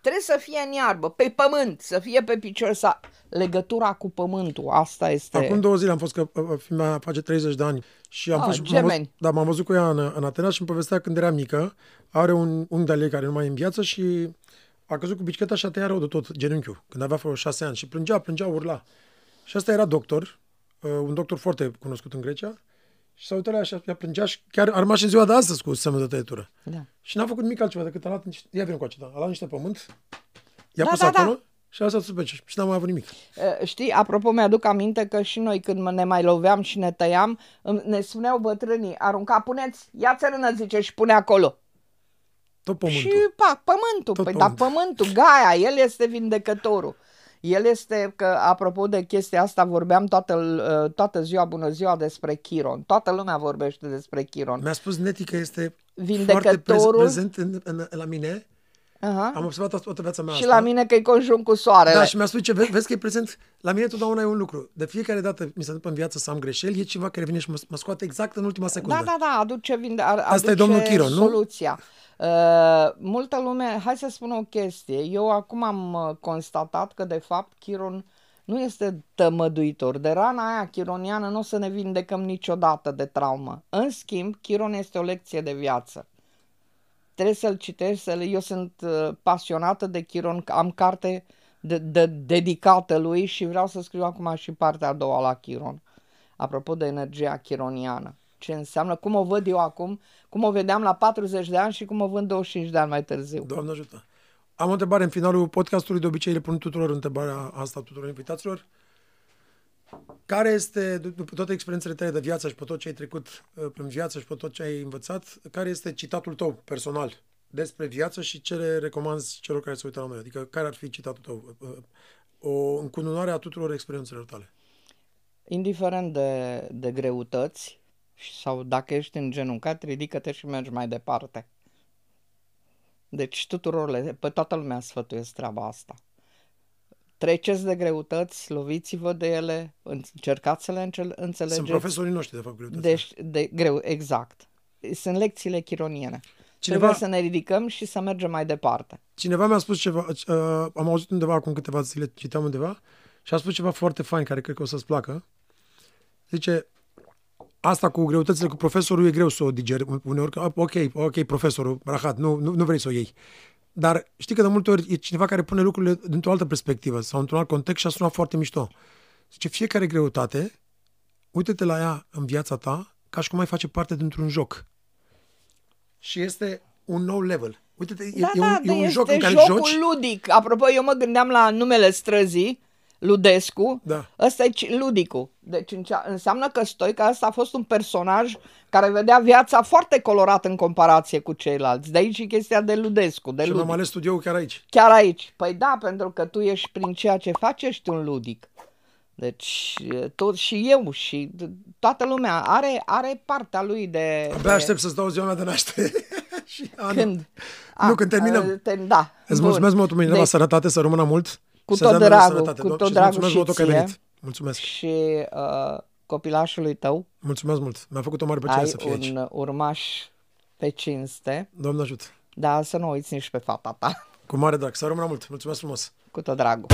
Trebuie să fie în iarbă, pe pământ, să fie pe picior, să... legătura cu pământul, asta este... Acum două zile am fost, că uh, fiica mea face 30 de ani și am Ah, fost, m-am văzut, gemeni. da, m-am văzut cu ea în, în Atena și îmi povestea când era mică, are un unghi de-al ei care nu mai e în viață și a căzut cu bicicleta și a tăiat rău de tot genunchiul, când avea vreo șase ani și plângea, plângea, urla. Și asta era doctor, uh, un doctor foarte cunoscut în Grecia și s-a uitat la ea și ea plângea și chiar a rămas și în ziua de astăzi cu semnul de tăietură. Da. Și n-a făcut nimic altceva decât a luat niște, ia vine cu acesta, a luat niște pământ, i-a Da, pus da, da. acolo și a lăsat sus pe ce și n-a mai avut nimic. Uh, Știi, apropo, mi-aduc aminte că și noi când ne mai loveam și ne tăiam, îmi- ne spuneau bătrânii, arunca, puneți, ia țărână, zice, și pune acolo. Tot pământul. Și, pa, pământul. Tot păi, pământul. da, pământul, Gaia, el este vindecătorul. El este, că apropo de chestia asta, vorbeam toată, uh, toată ziua, bună ziua, despre Chiron. Toată lumea vorbește despre Chiron. Mi-a spus Neti că este Vindecătorul- foarte prez- prezent în, în, la mine Aha. Am observat asta toată viața mea Și asta. la mine că e conjunct cu soarele. Da, și mi-a spus ce vezi, vezi că e prezent. La mine totdeauna e un lucru. De fiecare dată mi se întâmplă în viață să am greșeli, e ceva care vine și mă, mă scoate exact în ultima secundă. Da, da, da, aduce, vinde, ar, Asta e aduce domnul Chiron, nu? soluția. Uh, multă lume, hai să spun o chestie, eu acum am uh, constatat că de fapt Chiron nu este tămăduitor. De rana aia chironiană nu o să ne vindecăm niciodată de traumă. În schimb, Chiron este o lecție de viață. Trebuie să-l citești, să eu sunt uh, pasionată de Chiron, am carte de, de, dedicată lui și vreau să scriu acum și partea a doua la Chiron. Apropo de energia chironiană. Ce înseamnă, cum o văd eu acum, cum o vedeam la 40 de ani și cum o vând 25 de ani mai târziu. Doamne ajută. Am o întrebare în finalul podcastului, de obicei le pun tuturor întrebarea asta tuturor invitaților. Care este, după toate experiențele tale de viață și pe tot ce ai trecut uh, prin viață și pe tot ce ai învățat, care este citatul tău personal despre viață și ce le recomanzi celor care se uită la noi? Adică care ar fi citatul tău? Uh, O încununare a tuturor experiențelor tale. Indiferent de, de greutăți sau dacă ești îngenuncat, ridică-te și mergi mai departe. Deci tuturor, le, pe toată lumea sfătuiesc treaba asta. Treceți de greutăți, loviți-vă de ele, încercați să le încel- înțelegeți. Sunt profesorii noștri, de fapt, greutăți. Deci, de greu, exact. Sunt lecțiile chironiene. Cineva- Trebuie să ne ridicăm și să mergem mai departe. Cineva mi-a spus ceva, uh, am auzit undeva acum câteva zile, citeam undeva, și a spus ceva foarte fain, care cred că o să-ți placă. Zice, asta cu greutățile cu profesorul e greu să o digeri uneori, că, ok, ok, profesorul, rahat, nu, nu, nu vrei să o iei. Dar știi că de multe ori e cineva care pune lucrurile dintr-o altă perspectivă sau într-un alt context și a sunat foarte mișto. Zice, fiecare greutate, uite-te la ea în viața ta ca și cum ai face parte dintr-un joc. Și este un nou level. Uite-te, e, Da, e, da, un, e un este joc în care jocul joci. ludic. Apropo, eu mă gândeam la numele străzii, Ludescu. Da. Ăsta e ci- ludicul. Deci încea- înseamnă că Stoica ăsta a fost un personaj care vedea viața foarte colorată în comparație cu ceilalți. De aici și chestia de Ludescu, de Și ludic. mi-am ales studioul chiar aici. Chiar aici. Păi da, pentru că tu ești prin ceea ce faci, ești un ludic. Deci tot și eu și t- toată lumea are, are partea lui de... Abia de... aștept să-ți dau ziua mea de naștere. și anul. Când? Nu, când terminăm. Te, da. Îți bun. mulțumesc mult, Mâine, la Deci, sănătate, să rămână mult. Cu și tot să-ți dea Dumnezeu dragul, sănătate, cu do- tot și dragul mulțumesc și mult că ai ție. venit. Mulțumesc. și uh, copilașului tău Mulțumesc mult. Mi-a făcut o mare plăcere ai să fie aici. un urmaș pe cinste, Doamne ajut. dar să nu uiți nici pe fata ta, Cu mare drag. Să rămână mult. Mulțumesc frumos. cu tot dragul.